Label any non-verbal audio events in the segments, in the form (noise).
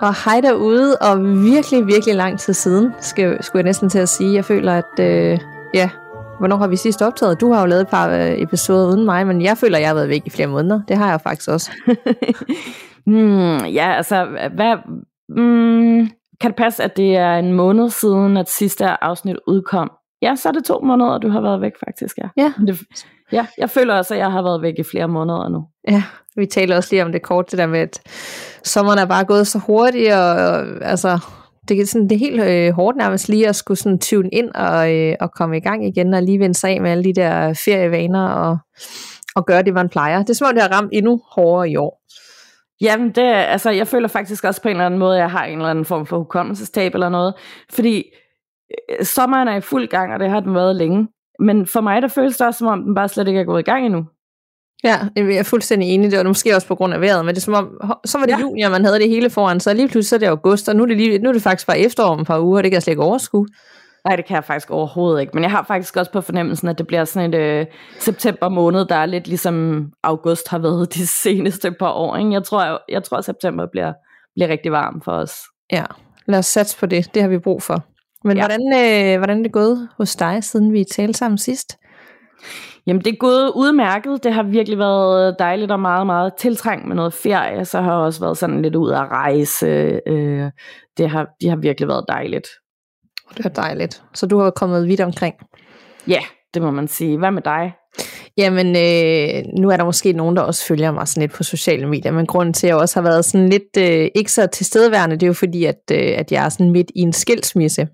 Og hej derude, og virkelig, virkelig lang tid siden, skal, skulle jeg næsten til at sige. Jeg føler, at øh, ja, hvornår har vi sidst optaget? Du har jo lavet et par øh, episoder uden mig, men jeg føler, at jeg har været væk i flere måneder. Det har jeg faktisk også. (laughs) hmm, ja, altså, hvad, hmm, kan det passe, at det er en måned siden, at sidste afsnit udkom? Ja, så er det to måneder, du har været væk faktisk, ja. Ja. Det, ja, jeg føler også, at jeg har været væk i flere måneder nu. Ja, vi taler også lige om det kort, det der med, at sommeren er bare gået så hurtigt, og, og altså, det, er sådan, det er helt øh, hårdt nærmest lige at skulle sådan tune ind og, øh, og komme i gang igen, og lige vende sig af med alle de der ferievaner, og, og gøre det, man plejer. Det er som om, det har ramt endnu hårdere i år. Jamen, det, altså, jeg føler faktisk også på en eller anden måde, at jeg har en eller anden form for hukommelsestab eller noget, fordi sommeren er i fuld gang, og det har den været længe. Men for mig, der føles det også, som om den bare slet ikke er gået i gang endnu. Ja, jeg er fuldstændig enig. Det var måske også på grund af vejret, men det er som om, så var det ja. juni, og man havde det hele foran, så lige pludselig så er det august, og nu er det, lige, nu er det faktisk bare efterår om et par uger, og det kan jeg slet ikke overskue. Nej, det kan jeg faktisk overhovedet ikke. Men jeg har faktisk også på fornemmelsen, at det bliver sådan et øh, september måned, der er lidt ligesom august har været de (laughs) seneste par år. Ikke? Jeg, tror, jeg, jeg tror, at september bliver, bliver rigtig varm for os. Ja, lad os satse på det. Det har vi brug for. Men ja. hvordan, øh, hvordan er det gået hos dig, siden vi talte sammen sidst? Jamen det er gået udmærket. Det har virkelig været dejligt og meget, meget tiltrængt med noget ferie. Så har jeg også været sådan lidt ud at rejse. Øh, det, har, det har virkelig været dejligt. Det er dejligt. Så du har kommet vidt omkring? Ja, det må man sige. Hvad med dig? Jamen, øh, nu er der måske nogen, der også følger mig sådan lidt på sociale medier, men grunden til, at jeg også har været sådan lidt øh, ikke så tilstedeværende, det er jo fordi, at, øh, at jeg er sådan midt i en skilsmisse.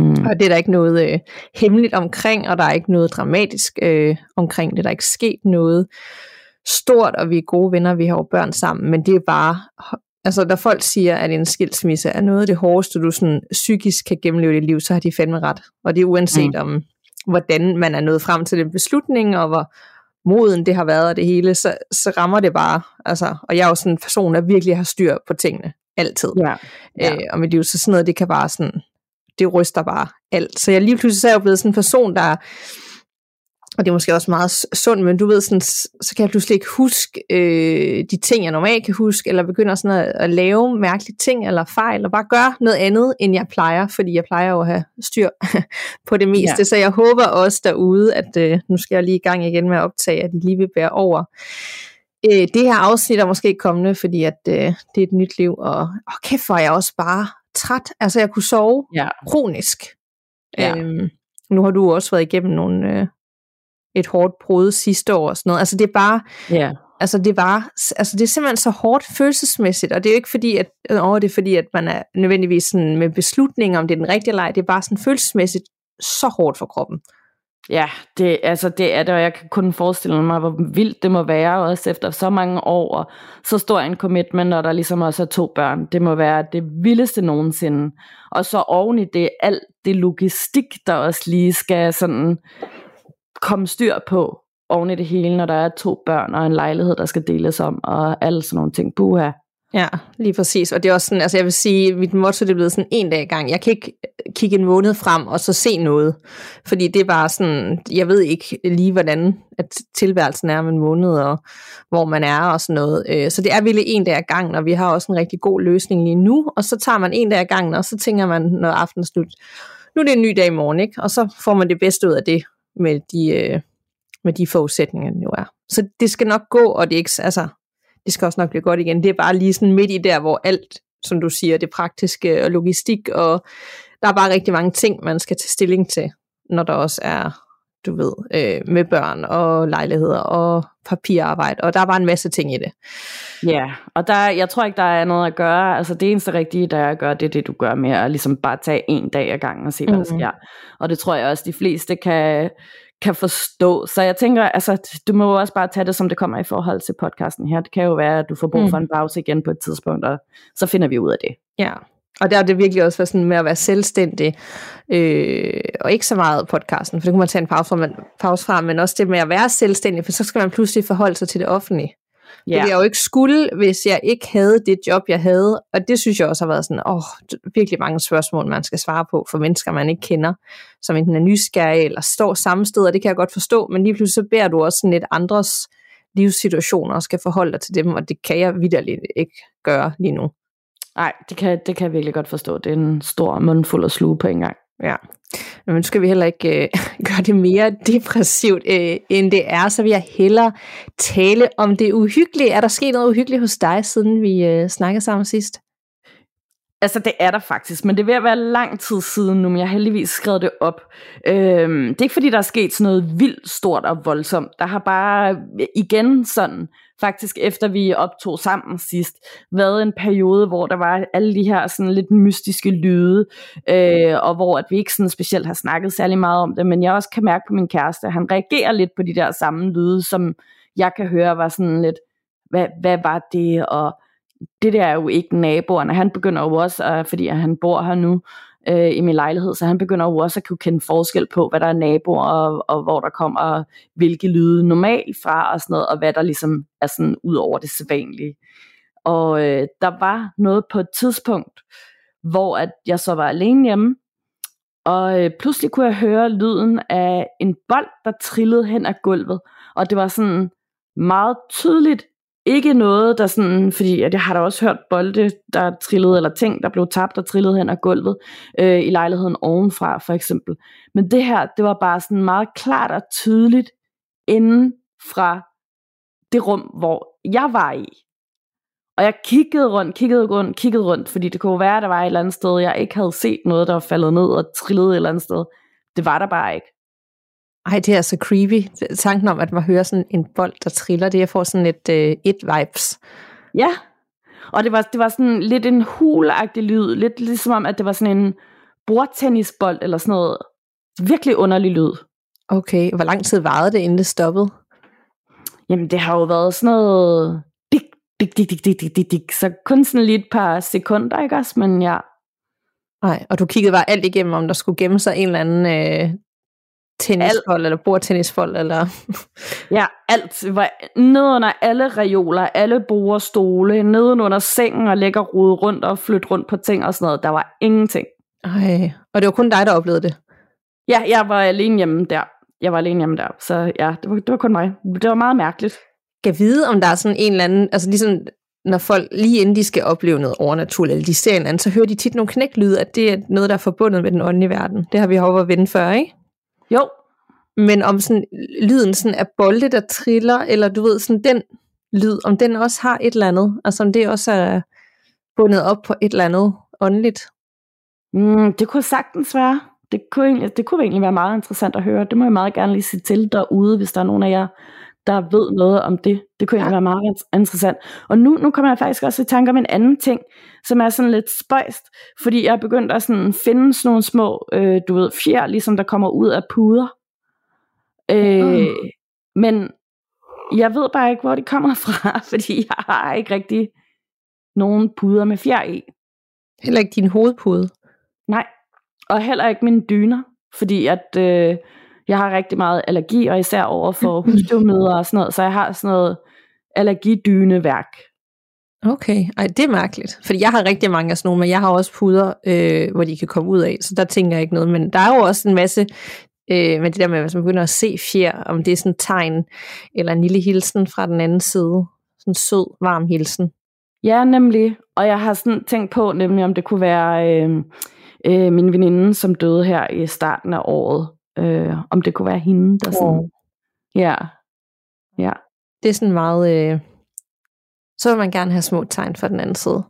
Mm. Og det er der ikke noget øh, hemmeligt omkring, og der er ikke noget dramatisk øh, omkring det. Der er ikke sket noget stort, og vi er gode venner, vi har jo børn sammen, men det er bare, altså der folk siger, at en skilsmisse er noget af det hårdeste, du sådan psykisk kan gennemleve dit liv, så har de fandme ret. Og det er uanset mm. om, hvordan man er nået frem til den beslutning, og hvor moden det har været og det hele, så, så rammer det bare. Altså, og jeg er jo sådan en person, der virkelig har styr på tingene. Altid. Ja. Ja. Øh, og med det er jo så sådan noget, det kan bare sådan, det ryster bare alt. Så jeg lige pludselig så er jeg blevet sådan en person, der og det er måske også meget sundt, men du ved, sådan, så kan jeg pludselig ikke huske øh, de ting, jeg normalt kan huske, eller begynder sådan at, at lave mærkelige ting, eller fejl, og bare gøre noget andet, end jeg plejer, fordi jeg plejer jo at have styr (laughs) på det meste. Ja. Så jeg håber også derude, at øh, nu skal jeg lige i gang igen med at optage, at I lige vil bære over. Øh, det her afsnit er måske kommende, fordi at øh, det er et nyt liv, og åh, kæft, hvor jeg også bare træt. Altså, jeg kunne sove ja. kronisk. Ja. Øhm, nu har du også været igennem nogle, øh, et hårdt brud sidste år og sådan noget. Altså, det er bare... Ja. Altså det var, altså det er simpelthen så hårdt følelsesmæssigt, og det er jo ikke fordi, at, åh, det er fordi, at man er nødvendigvis sådan med beslutninger, om det er den rigtige leg, det er bare sådan følelsesmæssigt så hårdt for kroppen. Ja, det, altså det er det, og jeg kan kun forestille mig, hvor vildt det må være, også efter så mange år, og så stor en commitment, når der ligesom også er to børn. Det må være det vildeste nogensinde. Og så oven i det, alt det logistik, der også lige skal sådan komme styr på oven i det hele, når der er to børn og en lejlighed, der skal deles om, og alle sådan nogle ting. Puha. Ja, lige præcis. Og det er også sådan, altså jeg vil sige, mit motto det er blevet sådan en dag i gang. Jeg kan ikke kigge en måned frem og så se noget. Fordi det er bare sådan, jeg ved ikke lige, hvordan at tilværelsen er om en måned, og hvor man er og sådan noget. Øh, så det er virkelig en dag ad gang, og vi har også en rigtig god løsning lige nu. Og så tager man en dag ad gangen, og så tænker man, når aftenen slut, nu er det en ny dag i morgen, ikke? Og så får man det bedste ud af det med de, øh, med de forudsætninger, det jo er. Så det skal nok gå, og det er ikke, altså, det skal også nok blive godt igen. Det er bare lige sådan midt i der, hvor alt, som du siger, det praktiske og logistik, og der er bare rigtig mange ting, man skal tage stilling til, når der også er, du ved, øh, med børn og lejligheder og papirarbejde, og der er bare en masse ting i det. Ja, og der, jeg tror ikke, der er noget at gøre. Altså det eneste rigtige, der er at gøre, det er det, du gør med at ligesom bare tage en dag ad gangen og se, hvad mm. der sker. Og det tror jeg også, de fleste kan, kan forstå. Så jeg tænker, altså, du må jo også bare tage det, som det kommer i forhold til podcasten her. Det kan jo være, at du får brug for en pause igen på et tidspunkt, og så finder vi ud af det. Ja, Og der er det virkelig også sådan med at være selvstændig, øh, og ikke så meget podcasten, for det kunne man tage en pause fra, men, pause fra, men også det med at være selvstændig, for så skal man pludselig forholde sig til det offentlige. Ja. Det ville jeg jo ikke skulle, hvis jeg ikke havde det job, jeg havde. Og det synes jeg også har været sådan, åh, virkelig mange spørgsmål, man skal svare på for mennesker, man ikke kender, som enten er nysgerrige eller står samme sted, og det kan jeg godt forstå, men lige pludselig så bærer du også sådan lidt andres livssituationer og skal forholde dig til dem, og det kan jeg vidderligt ikke gøre lige nu. Nej, det kan, det kan jeg virkelig godt forstå. Det er en stor mundfuld at sluge på en gang. Ja. Men nu skal vi heller ikke øh, (laughs) gøre det mere depressivt, øh, end det er, så vil jeg hellere tale om det uhyggelige. Er der sket noget uhyggeligt hos dig, siden vi øh, snakkede sammen sidst? Altså, det er der faktisk, men det er ved at være lang tid siden nu, men jeg har heldigvis skrevet det op. Øhm, det er ikke fordi, der er sket sådan noget vildt stort og voldsomt. Der har bare øh, igen sådan, faktisk efter vi optog sammen sidst, været en periode, hvor der var alle de her sådan lidt mystiske lyde, øh, og hvor at vi ikke sådan specielt har snakket særlig meget om det, men jeg også kan mærke på min kæreste, at han reagerer lidt på de der samme lyde, som jeg kan høre var sådan lidt, hvad, hvad var det, og det der er jo ikke naboerne. Han begynder jo også, fordi han bor her nu øh, i min lejlighed, så han begynder jo også at kunne kende forskel på, hvad der er naboer, og, og hvor der kommer hvilke lyde normalt fra, og sådan noget, og hvad der ligesom er sådan ud over det sædvanlige. Og øh, der var noget på et tidspunkt, hvor at jeg så var alene hjemme, og øh, pludselig kunne jeg høre lyden af en bold, der trillede hen ad gulvet, og det var sådan meget tydeligt ikke noget, der sådan, fordi at jeg har da også hørt bolde, der trillede, eller ting, der blev tabt og trillede hen ad gulvet øh, i lejligheden ovenfra, for eksempel. Men det her, det var bare sådan meget klart og tydeligt inden fra det rum, hvor jeg var i. Og jeg kiggede rundt, kiggede rundt, kiggede rundt, fordi det kunne være, at der var et eller andet sted, jeg ikke havde set noget, der var faldet ned og trillede et eller andet sted. Det var der bare ikke. Ej, det er så creepy. Tanken om, at man hører sådan en bold, der triller, det jeg får sådan et uh, it-vibes. Ja, og det var, det var sådan lidt en hulagtig lyd. Lidt ligesom om, at det var sådan en bordtennisbold eller sådan noget. Virkelig underlig lyd. Okay, hvor lang tid varede det, inden det stoppede? Jamen, det har jo været sådan noget... Dik, dik, dik, dik, dik, dik, dik. Så kun sådan lige et par sekunder, ikke også? Men ja. Nej, og du kiggede bare alt igennem, om der skulle gemme sig en eller anden øh, tennisfold, eller bordtennisfold, eller... (laughs) ja, alt. Var ned under alle reoler, alle borde, stole, neden under sengen og lægger rode rundt og flytte rundt på ting og sådan noget. Der var ingenting. Ej, og det var kun dig, der oplevede det? Ja, jeg var alene hjemme der. Jeg var alene hjemme der, så ja, det var, det var kun mig. Det var meget mærkeligt. Kan vide, om der er sådan en eller anden, altså ligesom når folk, lige inden de skal opleve noget overnaturligt, eller de ser en anden, så hører de tit nogle knæklyde, at det er noget, der er forbundet med den åndelige verden. Det har vi hoppet og vende før, ikke? Jo. Men om sådan, lyden sådan af bolde, der triller, eller du ved, sådan den lyd, om den også har et eller andet, altså om det også er bundet op på et eller andet åndeligt. Mm, det kunne sagtens være. Det kunne, egentlig, det kunne egentlig være meget interessant at høre. Det må jeg meget gerne lige sige til derude, hvis der er nogen af jer, der ved noget om det. Det kunne egentlig ja. være meget interessant. Og nu, nu kommer jeg faktisk også i tanke om en anden ting, som er sådan lidt spøjst, fordi jeg er begyndt at sådan finde sådan nogle små, øh, du ved, fjer, ligesom der kommer ud af puder. Øh, mm. Men jeg ved bare ikke, hvor de kommer fra, (laughs) fordi jeg har ikke rigtig nogen puder med fjer i. Heller ikke din hovedpude? Nej, og heller ikke mine dyner, fordi at øh, jeg har rigtig meget allergi, og især over for (laughs) husstøvmøder og sådan noget, så jeg har sådan noget allergidyneværk. Okay, Ej, det er mærkeligt, fordi jeg har rigtig mange af sådan nogle, men jeg har også puder, øh, hvor de kan komme ud af, så der tænker jeg ikke noget, men der er jo også en masse øh, med det der med, hvis man begynder at se fjer, om det er sådan et tegn, eller en lille hilsen fra den anden side, sådan en sød, varm hilsen. Ja, nemlig, og jeg har sådan tænkt på, nemlig om det kunne være øh, øh, min veninde, som døde her i starten af året, øh, om det kunne være hende, der sådan, oh. ja, ja. Det er sådan meget, øh, så vil man gerne have små tegn fra den anden side.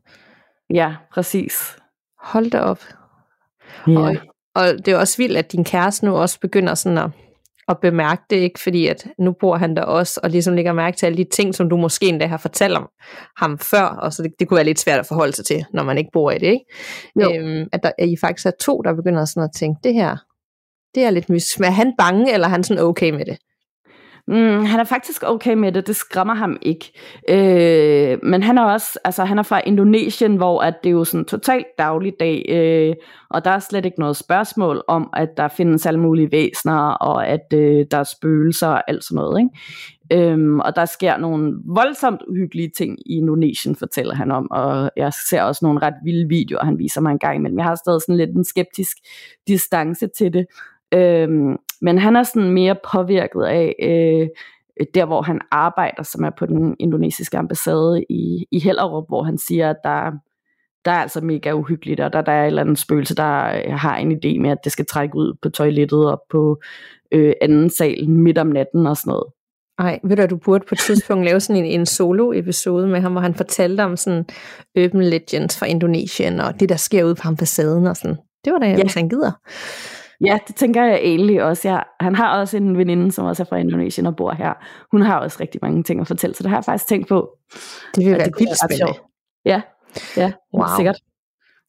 Ja, præcis. Hold da op. Ja. Og, og det er også vildt, at din kæreste nu også begynder sådan at, at bemærke det, ikke? fordi at nu bor han der også, og ligesom lægger mærke til alle de ting, som du måske endda har fortalt om ham før, og så det, det kunne være lidt svært at forholde sig til, når man ikke bor i det, ikke? Øhm, at, der, at I faktisk er to, der begynder sådan at tænke, det her, det er lidt mystisk. Er han bange, eller er han sådan okay med det? Mm, han er faktisk okay med det, det skræmmer ham ikke. Øh, men han er også, altså han er fra Indonesien, hvor at det er jo sådan totalt dagligdag, øh, og der er slet ikke noget spørgsmål om, at der findes alle mulige væsener, og at øh, der er spøgelser og alt sådan noget. Ikke? Øhm, og der sker nogle voldsomt uhyggelige ting i Indonesien, fortæller han om, og jeg ser også nogle ret vilde videoer, han viser mig en gang imellem. Jeg har stadig sådan lidt en skeptisk distance til det, Øhm, men han er sådan mere påvirket af øh, der, hvor han arbejder, som er på den indonesiske ambassade i, i Hellerup, hvor han siger, at der, der er altså mega uhyggeligt, og der, der er et eller andet spøgelse, der har en idé med, at det skal trække ud på toilettet og på øh, anden sal midt om natten og sådan noget. Ej, ved du, at du burde på et tidspunkt lave sådan en, en solo-episode med ham, hvor han fortalte om sådan urban legends fra Indonesien, og det, der sker ude på ambassaden og sådan. Det var da, ja. hvis han gider. Ja, det tænker jeg egentlig også. Jeg, han har også en veninde, som også er fra Indonesien og bor her. Hun har også rigtig mange ting at fortælle, så det har jeg faktisk tænkt på. Det vil være det vildt spændende. Ja, ja wow. sikkert.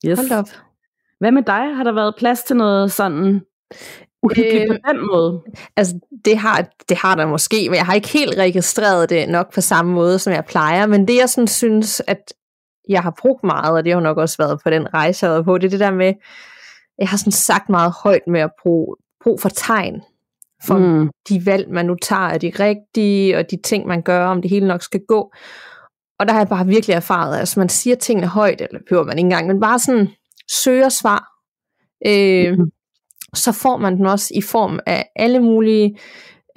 Yes. Hold op. Hvad med dig? Har der været plads til noget sådan uhyggeligt øh, på den måde? Altså, det har, det har der måske, men jeg har ikke helt registreret det nok på samme måde, som jeg plejer. Men det, jeg sådan synes, at jeg har brugt meget, og det har nok også været på den rejse, jeg har på, det er det der med, jeg har sådan sagt meget højt med at bruge, brug for tegn, for mm. de valg, man nu tager, er de rigtige, og de ting, man gør, om det hele nok skal gå. Og der har jeg bare virkelig erfaret, at altså man siger tingene højt, eller behøver man ikke engang, men bare sådan søger svar, øh, mm. så får man den også i form af alle mulige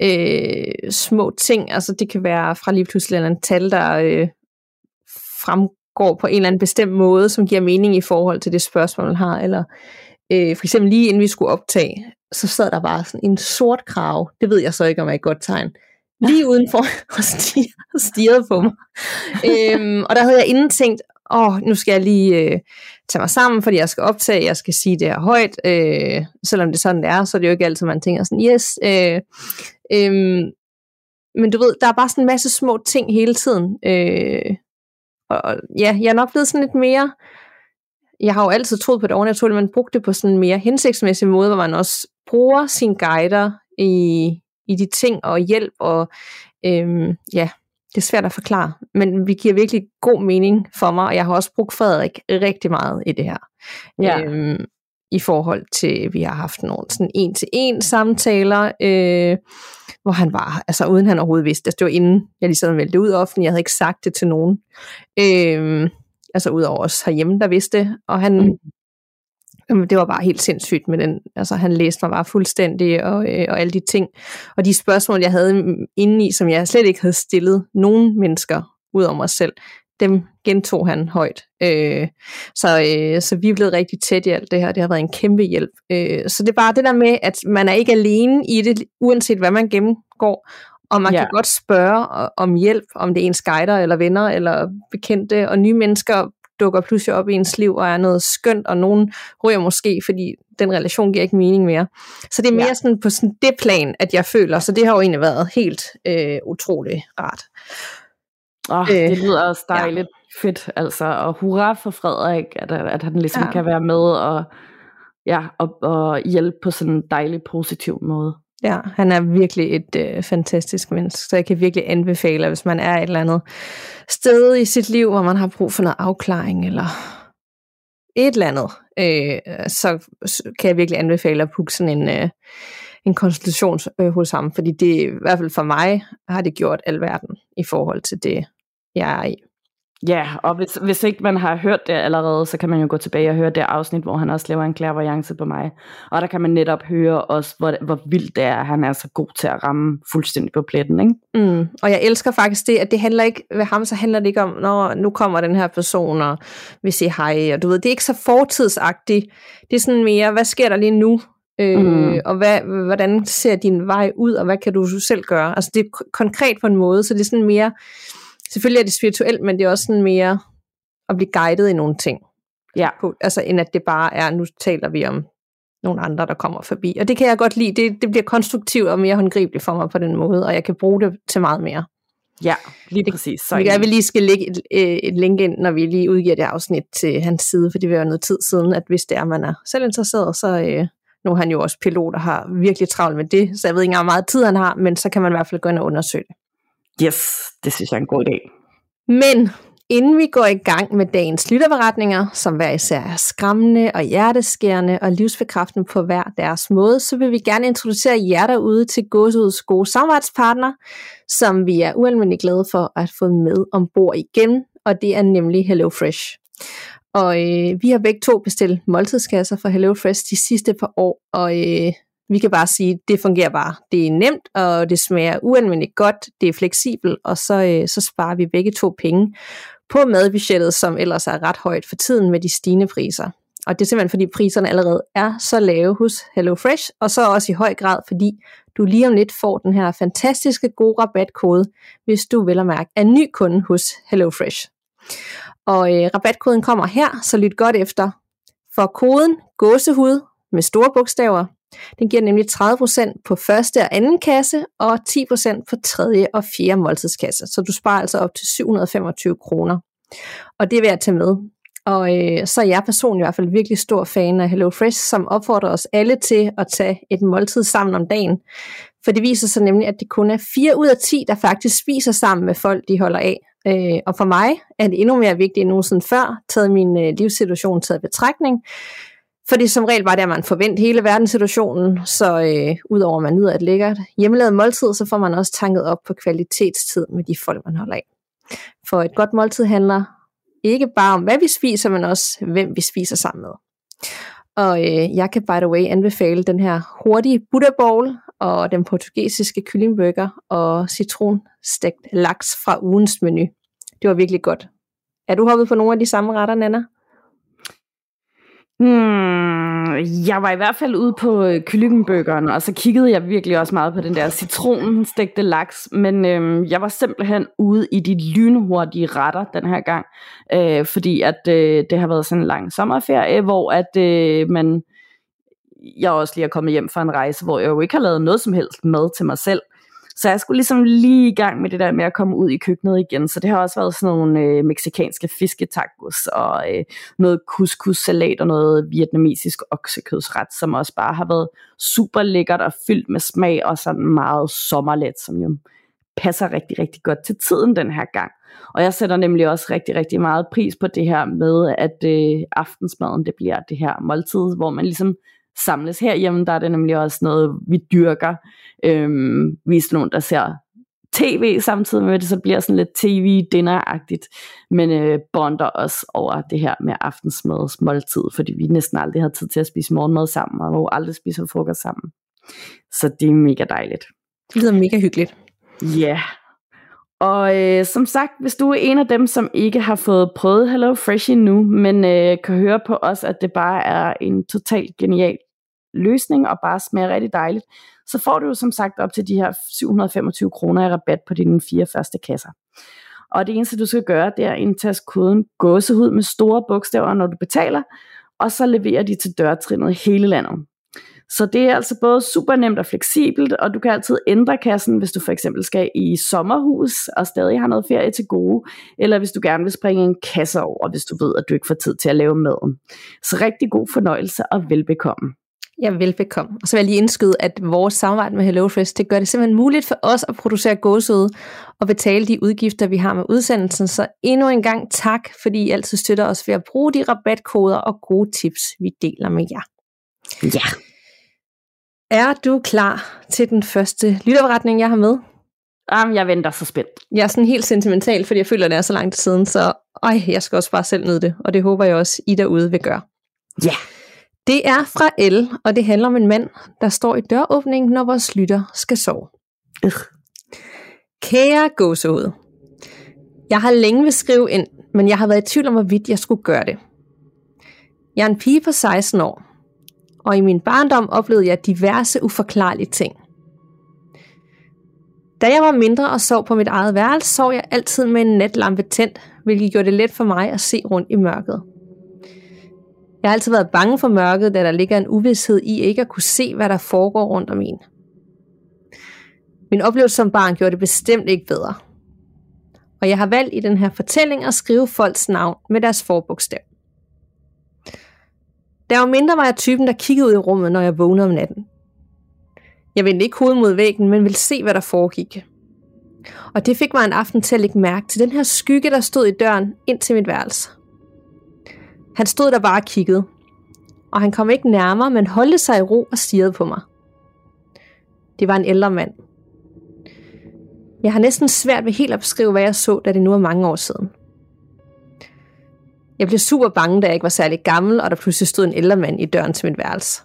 øh, små ting. Altså det kan være fra lige pludselig en tal, der øh, fremgår på en eller anden bestemt måde, som giver mening i forhold til det spørgsmål, man har, eller Øh, for eksempel lige inden vi skulle optage, så sad der bare sådan en sort krav. Det ved jeg så ikke, om er et godt tegn. Lige udenfor (laughs) og stirrede på mig. øhm, og der havde jeg inden tænkt, åh, nu skal jeg lige øh, tage mig sammen, fordi jeg skal optage, jeg skal sige det her højt. Øh, selvom det sådan det er, så er det jo ikke altid, man tænker sådan, yes. Øh, øh, men du ved, der er bare sådan en masse små ting hele tiden. Øh, og ja, jeg er nok blevet sådan lidt mere jeg har jo altid troet på det overnaturlige, man brugte det på sådan en mere hensigtsmæssig måde, hvor man også bruger sine guider i, i de ting og hjælp, og øhm, ja, det er svært at forklare, men vi giver virkelig god mening for mig, og jeg har også brugt Frederik rigtig meget i det her. Ja. Øhm, I forhold til, vi har haft nogle sådan en-til-en samtaler, øh, hvor han var, altså uden han overhovedet vidste, altså det var inden jeg ligesom meldte ud offentligt, jeg havde ikke sagt det til nogen. Øh, altså udover os herhjemme, der vidste det, og han, mm. det var bare helt sindssygt med den, altså han læste mig bare fuldstændig, og, øh, og alle de ting, og de spørgsmål, jeg havde inde i, som jeg slet ikke havde stillet nogen mennesker, ud over mig selv, dem gentog han højt. Øh, så, øh, så vi er blevet rigtig tæt i alt det her. Det har været en kæmpe hjælp. Øh, så det er bare det der med, at man er ikke alene i det, uanset hvad man gennemgår. Og man ja. kan godt spørge om hjælp, om det er ens guider eller venner eller bekendte, og nye mennesker dukker pludselig op i ens liv og er noget skønt, og nogen ryger måske, fordi den relation giver ikke mening mere. Så det er mere ja. sådan på sådan det plan, at jeg føler, så det har jo egentlig været helt øh, utroligt rart. Oh, øh, det lyder også dejligt ja. fedt, altså, og hurra for Frederik, at, at han ligesom ja. kan være med og, ja, og, og hjælpe på sådan en dejlig, positiv måde. Ja, han er virkelig et øh, fantastisk menneske, så jeg kan virkelig anbefale, hvis man er et eller andet sted i sit liv, hvor man har brug for noget afklaring, eller et eller andet, øh, så kan jeg virkelig anbefale at booke sådan en, øh, en konsultation øh, hos ham, fordi det i hvert fald for mig har det gjort alverden i forhold til det, jeg er i. Ja, og hvis, hvis ikke man har hørt det allerede, så kan man jo gå tilbage og høre det afsnit, hvor han også laver en klærvariance på mig. Og der kan man netop høre også, hvor, hvor vildt det er, at han er så god til at ramme fuldstændig på pletten. Ikke? Mm. Og jeg elsker faktisk det, at det handler ikke, ved ham så handler det ikke om, når nu kommer den her person og vil sige hej. Og du ved, det er ikke så fortidsagtigt. Det er sådan mere, hvad sker der lige nu? Øh, mm. Og hvad, hvordan ser din vej ud, og hvad kan du selv gøre? Altså det er konkret på en måde, så det er sådan mere selvfølgelig er det spirituelt, men det er også sådan mere at blive guidet i nogle ting. Ja. På, altså end at det bare er, nu taler vi om nogle andre, der kommer forbi. Og det kan jeg godt lide. Det, det bliver konstruktivt og mere håndgribeligt for mig på den måde, og jeg kan bruge det til meget mere. Ja, lige præcis. Så jeg vil lige skal lægge et, øh, et link ind, når vi lige udgiver det afsnit til hans side, for det vil være noget tid siden, at hvis det er, man er selv interesseret, så øh, Nu er han jo også pilot og har virkelig travlt med det, så jeg ved ikke engang, hvor meget tid han har, men så kan man i hvert fald gå ind og undersøge det. Yes, det synes jeg er en god idé. Men inden vi går i gang med dagens lytterberetninger, som hver især er skræmmende og hjerteskærende og livsbekræftende på hver deres måde, så vil vi gerne introducere jer derude til Gåseuds gode samarbejdspartner, som vi er ualmindeligt glade for at få med ombord igen, og det er nemlig HelloFresh. Og øh, vi har begge to bestilt måltidskasser for HelloFresh de sidste par år, og øh, vi kan bare sige, det fungerer bare. Det er nemt, og det smager uanvendeligt godt, det er fleksibelt, og så, øh, så sparer vi begge to penge på madbudgettet, som ellers er ret højt for tiden med de stigende priser. Og det er simpelthen fordi priserne allerede er så lave hos HelloFresh, og så også i høj grad fordi du lige om lidt får den her fantastiske gode rabatkode, hvis du vil at mærke er ny kunde hos HelloFresh. Og øh, rabatkoden kommer her, så lyt godt efter. For koden gåsehud med store bogstaver, den giver nemlig 30% på første og anden kasse, og 10% på tredje og fjerde måltidskasse. Så du sparer altså op til 725 kroner. Og det er værd at tage med. Og øh, så er jeg personligt i hvert fald virkelig stor fan af HelloFresh, som opfordrer os alle til at tage et måltid sammen om dagen. For det viser sig nemlig, at det kun er 4 ud af 10, der faktisk spiser sammen med folk, de holder af. Øh, og for mig er det endnu mere vigtigt end nogensinde før, taget min øh, livssituation taget betragtning. For det som regel var det, at man forventede hele verdenssituationen, så øh, udover at man nyder et lækkert hjemmelavet måltid, så får man også tanket op på kvalitetstid med de folk, man holder af. For et godt måltid handler ikke bare om, hvad vi spiser, men også, hvem vi spiser sammen med. Og øh, jeg kan by the way anbefale den her hurtige Buddha Bowl, og den portugisiske kyllingburger, og citronstegt laks fra ugens menu. Det var virkelig godt. Er du hoppet på nogle af de samme retter, Nana? Hmm, jeg var i hvert fald ude på øh, kyllingebøgeren, og så kiggede jeg virkelig også meget på den der citronstegte laks, men øhm, jeg var simpelthen ude i de lynhurtige retter den her gang, øh, fordi at øh, det har været sådan en lang sommerferie, hvor at øh, man, jeg også lige er kommet hjem fra en rejse, hvor jeg jo ikke har lavet noget som helst mad til mig selv, så jeg skulle ligesom lige i gang med det der med at komme ud i køkkenet igen. Så det har også været sådan nogle øh, meksikanske fisketacos og øh, noget couscous-salat og noget vietnamesisk oksekødsret, som også bare har været super lækkert og fyldt med smag og sådan meget sommerlet, som jo passer rigtig, rigtig godt til tiden den her gang. Og jeg sætter nemlig også rigtig, rigtig meget pris på det her med, at øh, aftensmaden det bliver det her måltid, hvor man ligesom samles herhjemme. Der er det nemlig også noget, vi dyrker. Øhm, vi er nogen, der ser tv samtidig med det, så bliver sådan lidt tv-dinner-agtigt, men øh, bonder os over det her med aftensmads måltid, fordi vi næsten aldrig har tid til at spise morgenmad sammen, og hvor aldrig spiser frokost sammen. Så det er mega dejligt. Det lyder mega hyggeligt. Ja, yeah. Og øh, som sagt, hvis du er en af dem, som ikke har fået prøvet Hello Fresh endnu, men øh, kan høre på os, at det bare er en totalt genial løsning og bare smager rigtig dejligt, så får du jo som sagt op til de her 725 kroner i rabat på dine fire første kasser. Og det eneste du skal gøre, det er at indtaste koden gåsehud med store bogstaver, når du betaler, og så leverer de til dørtrinnet hele landet. Så det er altså både super nemt og fleksibelt, og du kan altid ændre kassen, hvis du for eksempel skal i sommerhus og stadig har noget ferie til gode, eller hvis du gerne vil springe en kasse over, hvis du ved, at du ikke får tid til at lave maden. Så rigtig god fornøjelse og velbekomme. Ja, velbekomme. Og så vil jeg lige indskyde, at vores samarbejde med HelloFresh, det gør det simpelthen muligt for os at producere gåsøde og betale de udgifter, vi har med udsendelsen. Så endnu en gang tak, fordi I altid støtter os ved at bruge de rabatkoder og gode tips, vi deler med jer. Ja. Er du klar til den første lytterberetning, jeg har med? Jamen, jeg venter så spændt. Jeg er sådan helt sentimental, fordi jeg føler, det er så langt siden, så øj, jeg skal også bare selv nyde det, og det håber jeg også, I derude vil gøre. Ja. Det er fra El, og det handler om en mand, der står i døråbningen, når vores lytter skal sove. Øh. Kære gåsehud. Jeg har længe vil skrive ind, men jeg har været i tvivl om, hvorvidt jeg skulle gøre det. Jeg er en pige på 16 år, og i min barndom oplevede jeg diverse uforklarlige ting. Da jeg var mindre og sov på mit eget værelse, sov jeg altid med en natlampe tændt, hvilket gjorde det let for mig at se rundt i mørket. Jeg har altid været bange for mørket, da der ligger en uvidshed i ikke at kunne se, hvad der foregår rundt om en. Min oplevelse som barn gjorde det bestemt ikke bedre. Og jeg har valgt i den her fortælling at skrive folks navn med deres forbogstav. Der var mindre, var jeg typen, der kiggede ud i rummet, når jeg vågnede om natten. Jeg vendte ikke hovedet mod væggen, men ville se, hvad der foregik. Og det fik mig en aften til at lægge mærke til den her skygge, der stod i døren ind til mit værelse. Han stod der bare og kiggede, og han kom ikke nærmere, men holdte sig i ro og stirrede på mig. Det var en ældre mand. Jeg har næsten svært ved helt at beskrive, hvad jeg så, da det nu er mange år siden. Jeg blev super bange, da jeg ikke var særlig gammel, og der pludselig stod en ældre mand i døren til mit værelse.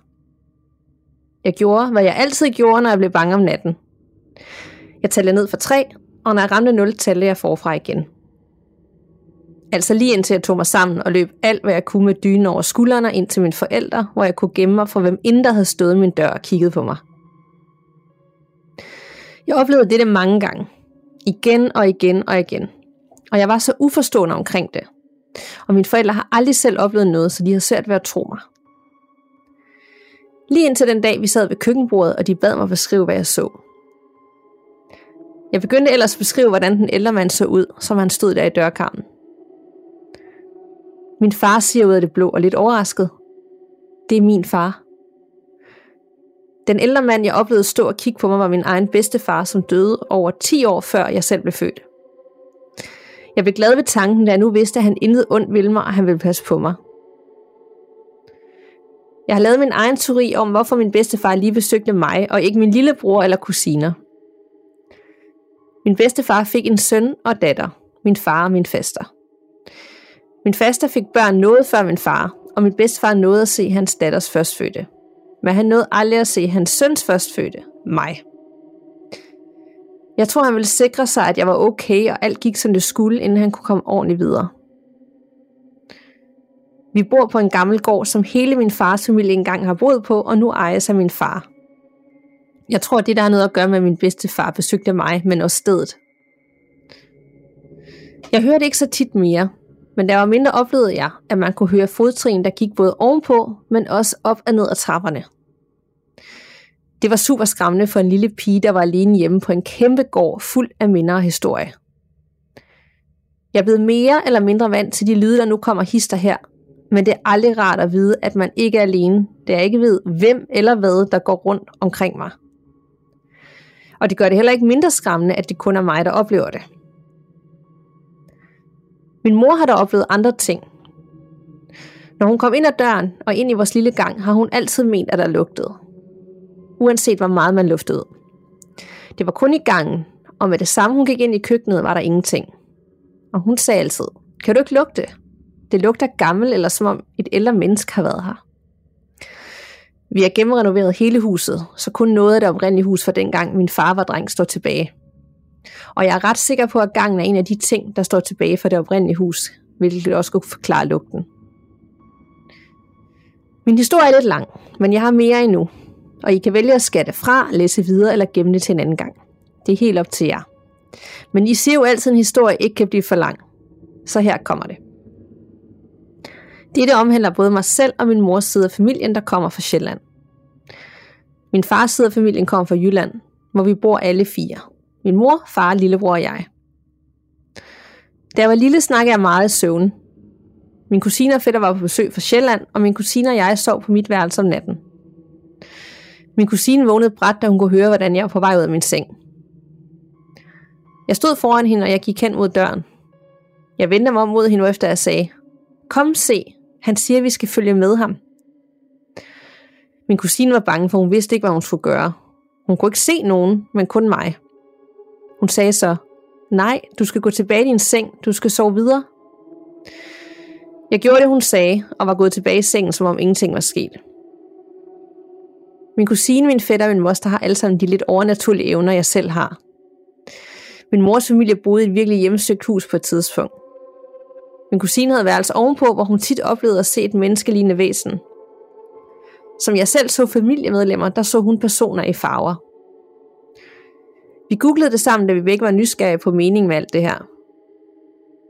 Jeg gjorde, hvad jeg altid gjorde, når jeg blev bange om natten. Jeg talte ned for tre, og når jeg ramte 0, talte jeg forfra igen. Altså lige indtil jeg tog mig sammen og løb alt, hvad jeg kunne med dynen over skuldrene ind til mine forældre, hvor jeg kunne gemme mig for hvem end der havde stået min dør og kigget på mig. Jeg oplevede dette mange gange. Igen og igen og igen. Og jeg var så uforstående omkring det. Og mine forældre har aldrig selv oplevet noget, så de har svært ved at tro mig. Lige indtil den dag, vi sad ved køkkenbordet, og de bad mig beskrive, hvad jeg så. Jeg begyndte ellers at beskrive, hvordan den ældre mand så ud, som han stod der i dørkarmen. Min far siger ud af det blå og lidt overrasket. Det er min far. Den ældre mand, jeg oplevede stå og kigge på mig, var min egen bedstefar, som døde over 10 år før jeg selv blev født. Jeg blev glad ved tanken, da jeg nu vidste, at han intet ondt ville mig, og han ville passe på mig. Jeg har lavet min egen teori om, hvorfor min bedstefar lige besøgte mig, og ikke min lillebror eller kusiner. Min bedstefar fik en søn og datter, min far og min faster. Min faster fik børn noget før min far, og min bedstefar nåede at se hans datters førstfødte. Men han nåede aldrig at se hans søns førstfødte, mig. Jeg tror, han ville sikre sig, at jeg var okay, og alt gik som det skulle, inden han kunne komme ordentligt videre. Vi bor på en gammel gård, som hele min fars familie engang har boet på, og nu ejes af min far. Jeg tror, det der har noget at gøre med, at min bedste far besøgte mig, men også stedet. Jeg hørte ikke så tit mere, men der var mindre oplevede jeg, at man kunne høre fodtrin, der gik både ovenpå, men også op og ned ad trapperne. Det var super skræmmende for en lille pige, der var alene hjemme på en kæmpe gård fuld af minder og historie. Jeg er blevet mere eller mindre vant til de lyde, der nu kommer hister her, men det er aldrig rart at vide, at man ikke er alene, da jeg ikke ved, hvem eller hvad, der går rundt omkring mig. Og det gør det heller ikke mindre skræmmende, at det kun er mig, der oplever det. Min mor har da oplevet andre ting. Når hun kom ind ad døren og ind i vores lille gang, har hun altid ment, at der lugtede. Uanset hvor meget man luftede. Det var kun i gangen, og med det samme hun gik ind i køkkenet, var der ingenting. Og hun sagde altid, kan du ikke lugte? Det lugter gammel, eller som om et ældre menneske har været her. Vi har gennemrenoveret hele huset, så kun noget af det oprindelige hus fra dengang min far var dreng står tilbage. Og jeg er ret sikker på, at gangen er en af de ting, der står tilbage fra det oprindelige hus, hvilket også kunne forklare lugten. Min historie er lidt lang, men jeg har mere endnu, og I kan vælge at skatte fra, læse videre eller gemme det til en anden gang. Det er helt op til jer. Men I ser jo altid, at en historie ikke kan blive for lang. Så her kommer det. Dette omhandler både mig selv og min mors side af familien, der kommer fra Sjælland. Min fars side af familien kommer fra Jylland, hvor vi bor alle fire. Min mor, far, lillebror og jeg. Da jeg var lille, snakkede jeg meget i søvn. Min kusine og fætter var på besøg fra Sjælland, og min kusine og jeg sov på mit værelse om natten. Min kusine vågnede bræt, da hun kunne høre, hvordan jeg var på vej ud af min seng. Jeg stod foran hende, og jeg gik hen mod døren. Jeg vendte mig om mod hende, efter jeg sagde, Kom se, han siger, at vi skal følge med ham. Min kusine var bange, for hun vidste ikke, hvad hun skulle gøre. Hun kunne ikke se nogen, men kun mig. Hun sagde så, nej, du skal gå tilbage i din seng, du skal sove videre. Jeg gjorde det, hun sagde, og var gået tilbage i sengen, som om ingenting var sket. Min kusine, min fætter og min moster har alle sammen de lidt overnaturlige evner, jeg selv har. Min mors familie boede i et virkelig hjemmesøgt hus på et tidspunkt. Min kusine havde værelse ovenpå, hvor hun tit oplevede at se et menneskelignende væsen. Som jeg selv så familiemedlemmer, der så hun personer i farver. Vi googlede det sammen, da vi begge var nysgerrige på meningen med alt det her.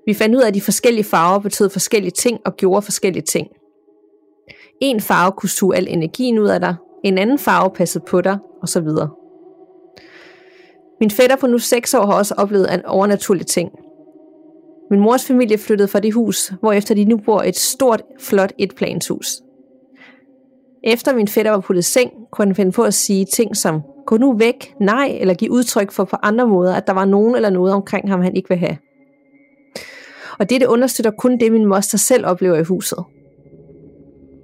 Vi fandt ud af, at de forskellige farver betød forskellige ting og gjorde forskellige ting. En farve kunne suge al energien ud af dig, en anden farve passede på dig, osv. Min fætter på nu 6 år har også oplevet en overnaturlig ting. Min mors familie flyttede fra det hus, hvor efter de nu bor et stort, flot etplanshus. Efter min fætter var puttet i seng, kunne han finde på at sige ting som, gå nu væk, nej, eller give udtryk for på andre måder, at der var nogen eller noget omkring ham, han ikke vil have. Og det understøtter kun det, min moster selv oplever i huset.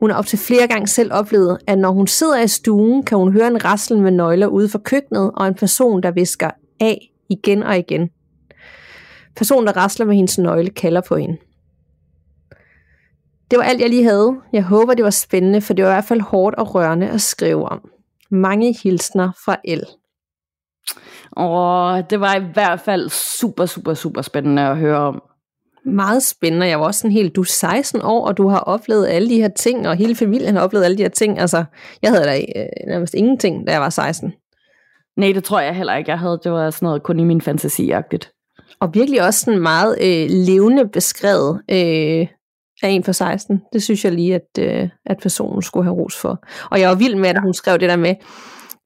Hun har op til flere gange selv oplevet, at når hun sidder i stuen, kan hun høre en rassel med nøgler ude for køkkenet, og en person, der visker af igen og igen. Personen, der rasler med hendes nøgle, kalder på hende. Det var alt, jeg lige havde. Jeg håber, det var spændende, for det var i hvert fald hårdt og rørende at skrive om. Mange hilsner fra El. Og det var i hvert fald super, super, super spændende at høre om. Meget spændende. Jeg var også sådan helt, du er 16 år, og du har oplevet alle de her ting, og hele familien har oplevet alle de her ting. Altså, jeg havde da øh, nærmest ingenting, da jeg var 16. Nej, det tror jeg heller ikke, jeg havde. Det var sådan noget kun i min fantasi-agtigt. Og virkelig også sådan meget øh, levende beskrevet øh, af en for 16. Det synes jeg lige, at, øh, at personen skulle have ros for. Og jeg var vild med, at hun skrev det der med,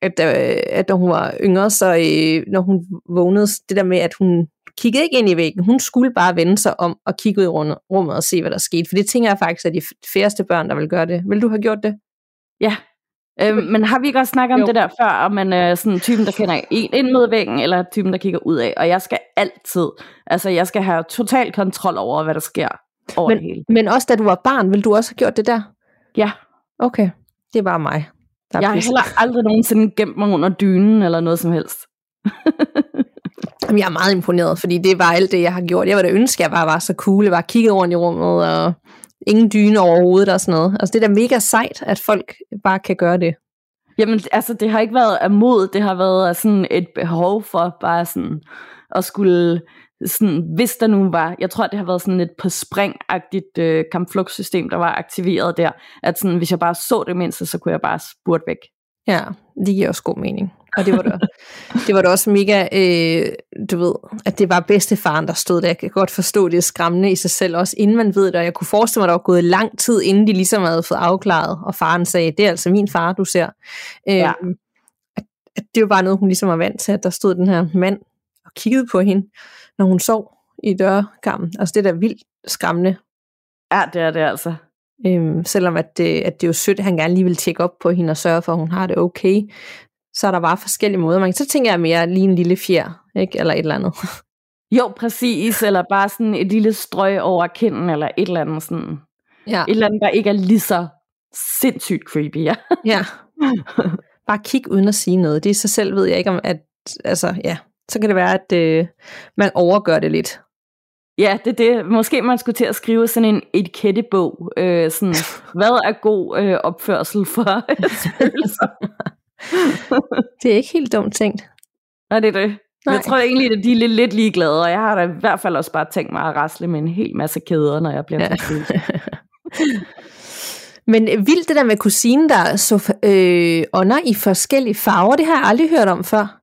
at, øh, at når hun var yngre, så øh, når hun vågnede, det der med, at hun kiggede ikke ind i væggen. Hun skulle bare vende sig om og kigge ud i rummet og se, hvad der skete. For det tænker jeg faktisk, at de færreste børn, der vil gøre det. Vil du have gjort det? Ja, Øhm, men har vi ikke også snakket om jo. det der før, om man er sådan typen, der kender en ind mod væggen, eller typen, der kigger ud af? Og jeg skal altid, altså jeg skal have total kontrol over, hvad der sker over men, det hele. Men også da du var barn, vil du også have gjort det der? Ja. Okay, det er bare mig. Der jeg har heller aldrig nogensinde gemt mig under dynen, eller noget som helst. (laughs) Jamen, jeg er meget imponeret, fordi det var alt det, jeg har gjort. Jeg var da ønske, jeg bare var så cool. Jeg bare kiggede rundt i rummet, og ingen dyne overhovedet og sådan noget. Altså det er da mega sejt, at folk bare kan gøre det. Jamen altså det har ikke været af mod, det har været sådan et behov for bare sådan at skulle sådan, hvis der nu var, jeg tror det har været sådan et på springagtigt øh, kampflugtsystem, der var aktiveret der, at sådan, hvis jeg bare så det mindste, så kunne jeg bare spurte væk. Ja, det giver også god mening. Og det var da, (laughs) det var da også mega, øh, du ved, at det var bedstefaren, der stod der. Jeg kan godt forstå, det er skræmmende i sig selv, også inden man ved det. Og jeg kunne forestille mig, at der var gået lang tid, inden de ligesom havde fået afklaret, og faren sagde, det er altså min far, du ser. Øh, ja. at, at det var bare noget, hun ligesom var vant til, at der stod den her mand og kiggede på hende, når hun sov i dørkammen. Altså det er da vildt skræmmende. Ja, det er det altså. Øhm, selvom at det, at det er jo sødt, at han gerne lige vil tjekke op på hende og sørge for, at hun har det okay, så er der bare forskellige måder. Man, så tænker jeg mere lige en lille fjer, ikke? eller et eller andet. (laughs) Jo, præcis, eller bare sådan et lille strøg over kinden, eller et eller andet sådan. Ja. Et eller andet, der ikke er lige så sindssygt creepy, ja. (laughs) ja. Bare kig uden at sige noget. Det i sig selv ved jeg ikke om, at, altså, ja, så kan det være, at øh, man overgør det lidt. Ja, det er det. Måske man skulle til at skrive sådan en etikettebog. Øh, sådan, (laughs) hvad er god øh, opførsel for spøgelser? (laughs) det er ikke helt dumt tænkt. Nej, det er det. Nej. Jeg tror egentlig, at de er lidt, lidt ligeglade, og jeg har da i hvert fald også bare tænkt mig at rasle med en hel masse kæder, når jeg bliver ja. (laughs) Men vildt det der med kusinen, der så øh, ånder i forskellige farver, det har jeg aldrig hørt om før.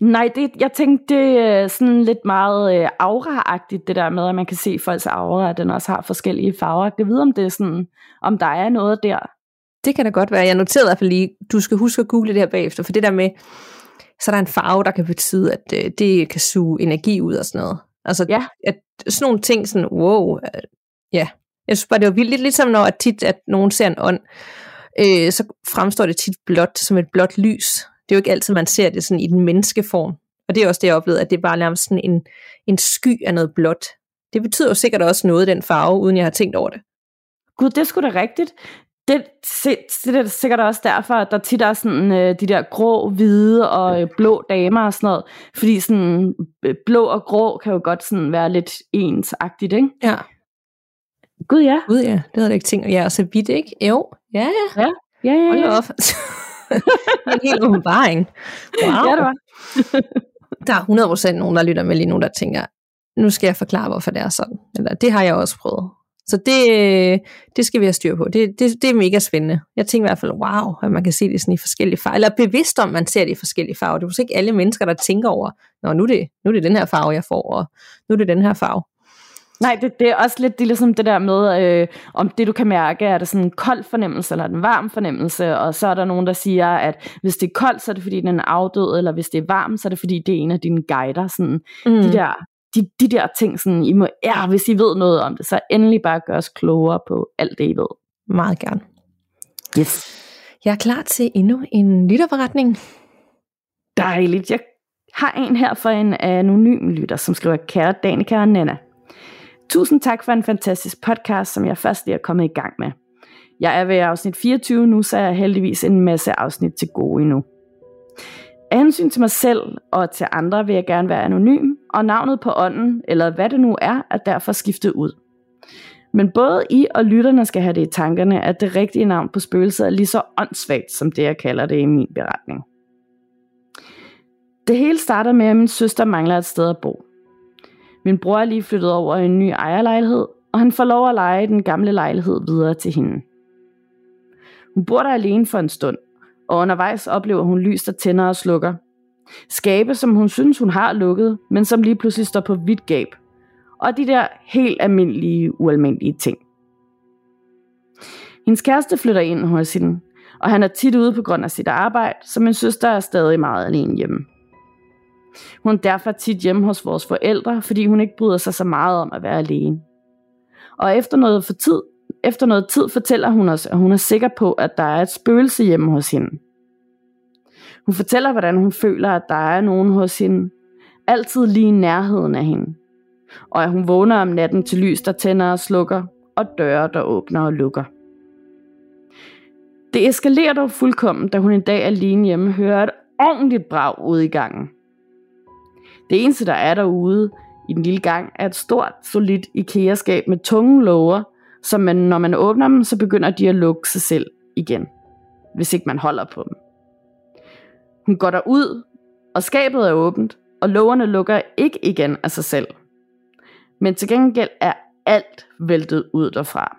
Nej, det, jeg tænkte, det er sådan lidt meget øh, aura-agtigt, det der med, at man kan se folks aura, at den også har forskellige farver. Jeg vide, om det er sådan, om der er noget der. Det kan da godt være. Jeg noterede i hvert fald lige, du skal huske at google det her bagefter, for det der med, så er der en farve, der kan betyde, at øh, det kan suge energi ud og sådan noget. Altså, ja. at sådan nogle ting, sådan, wow, øh, ja. Jeg synes bare, det var vildt, lidt ligesom når at tit, at nogen ser en ånd, øh, så fremstår det tit blåt, som et blåt lys. Det er jo ikke altid, man ser det sådan i den menneskeform. Og det er også det, jeg oplevede, at det er bare nærmest sådan en, en sky af noget blåt. Det betyder jo sikkert også noget, den farve, uden jeg har tænkt over det. Gud, det skulle da rigtigt det, det er sikkert også derfor, at der tit er sådan øh, de der grå, hvide og øh, blå damer og sådan noget. Fordi sådan øh, blå og grå kan jo godt sådan være lidt ensagtigt, ikke? Ja. Gud ja. Gud ja, det havde jeg ikke tænkt. Ja, og så vidt, ikke? Jo, ja, ja. Ja, ja, ja. Hold op. (laughs) (laughs) en helt åbenbaring. Wow. Ja, det var. (laughs) der er 100% nogen, der lytter med lige nu, der tænker, nu skal jeg forklare, hvorfor det er sådan. Eller det har jeg også prøvet. Så det, det skal vi have styr på. Det, det, det er mega spændende. Jeg tænker i hvert fald, wow, at man kan se det sådan i forskellige farver. Eller bevidst om, man ser det i forskellige farver. Det er måske ikke alle mennesker, der tænker over, Nå, nu er, det, nu er det den her farve, jeg får, og nu er det den her farve. Nej, det, det er også lidt det, er ligesom det der med, øh, om det du kan mærke, er det sådan en kold fornemmelse eller en varm fornemmelse, og så er der nogen, der siger, at hvis det er koldt, så er det fordi, den er afdød, eller hvis det er varmt, så er det fordi, det er en af dine guider. Sådan, mm. De der de, de der ting, sådan, I må, ja, hvis I ved noget om det, så endelig bare gør os klogere på alt det, I ved. Meget gerne. Yes. Jeg er klar til endnu en lytterforretning. Dejligt. Jeg har en her for en anonym lytter, som skriver, kære Danika og Nana. Tusind tak for en fantastisk podcast, som jeg først lige er kommet i gang med. Jeg er ved afsnit 24 nu, så jeg heldigvis en masse afsnit til gode endnu. Af hensyn til mig selv og til andre vil jeg gerne være anonym, og navnet på ånden, eller hvad det nu er, er derfor skiftet ud. Men både I og lytterne skal have det i tankerne, at det rigtige navn på spøgelset er lige så åndssvagt, som det jeg kalder det i min beretning. Det hele starter med, at min søster mangler et sted at bo. Min bror er lige flyttet over i en ny ejerlejlighed, og han får lov at lege den gamle lejlighed videre til hende. Hun bor der alene for en stund, og undervejs oplever hun lys, der tænder og slukker. Skabe, som hun synes, hun har lukket, men som lige pludselig står på vidt gab. Og de der helt almindelige, ualmindelige ting. Hendes kæreste flytter ind hos hende, og han er tit ude på grund af sit arbejde, så min søster er stadig meget alene hjemme. Hun er derfor tit hjemme hos vores forældre, fordi hun ikke bryder sig så meget om at være alene. Og efter noget, for tid, efter noget tid fortæller hun os, at hun er sikker på, at der er et spøgelse hjemme hos hende. Hun fortæller, hvordan hun føler, at der er nogen hos hende, altid lige i nærheden af hende. Og at hun vågner om natten til lys, der tænder og slukker, og døre, der åbner og lukker. Det eskalerer dog fuldkommen, da hun en dag alene hjemme hører et ordentligt brag ude i gangen. Det eneste, der er derude i den lille gang, er et stort, solidt IKEA-skab med tunge låger, så man, når man åbner dem, så begynder de at lukke sig selv igen, hvis ikke man holder på dem. Hun går derud, og skabet er åbent, og lågerne lukker ikke igen af sig selv. Men til gengæld er alt væltet ud derfra.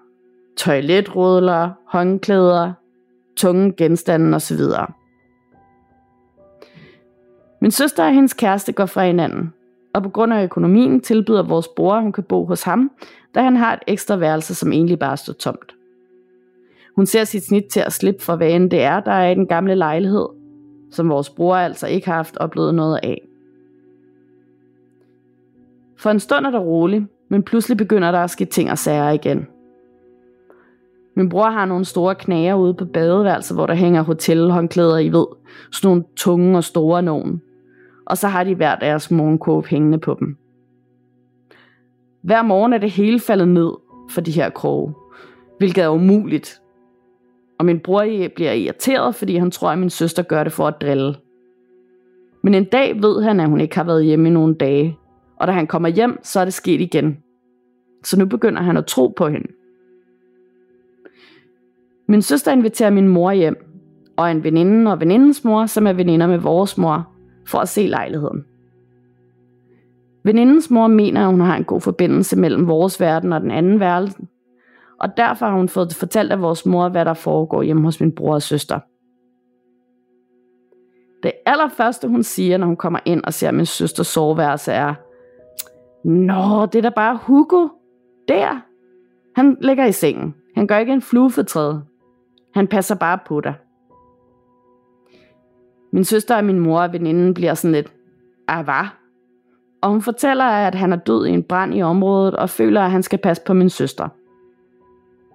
Toiletrudler, håndklæder, tunge genstande osv. Min søster og hendes kæreste går fra hinanden, og på grund af økonomien tilbyder vores bror, at hun kan bo hos ham, da han har et ekstra værelse, som egentlig bare står tomt. Hun ser sit snit til at slippe for, hvad end det er, der er i den gamle lejlighed, som vores bror altså ikke har haft oplevet noget af. For en stund er der roligt, men pludselig begynder der at ske ting og sager igen. Min bror har nogle store knager ude på badeværelset, hvor der hænger hotelhåndklæder i ved. Sådan nogle tunge og store nogen og så har de hver deres morgenkåb hængende på dem. Hver morgen er det hele faldet ned for de her kroge, hvilket er umuligt. Og min bror bliver irriteret, fordi han tror, at min søster gør det for at drille. Men en dag ved han, at hun ikke har været hjemme i nogle dage, og da han kommer hjem, så er det sket igen. Så nu begynder han at tro på hende. Min søster inviterer min mor hjem, og en veninde og venindens mor, som er veninder med vores mor, for at se lejligheden. Venindens mor mener, at hun har en god forbindelse mellem vores verden og den anden verden, og derfor har hun fået fortalt af vores mor, hvad der foregår hjemme hos min bror og søster. Det allerførste, hun siger, når hun kommer ind og ser min søsters soveværelse, er, Nå, det er da bare Hugo. Der. Han ligger i sengen. Han gør ikke en flue for. Han passer bare på dig. Min søster og min mor og veninden bliver sådan lidt, ah hvad? Og hun fortæller, at han er død i en brand i området og føler, at han skal passe på min søster.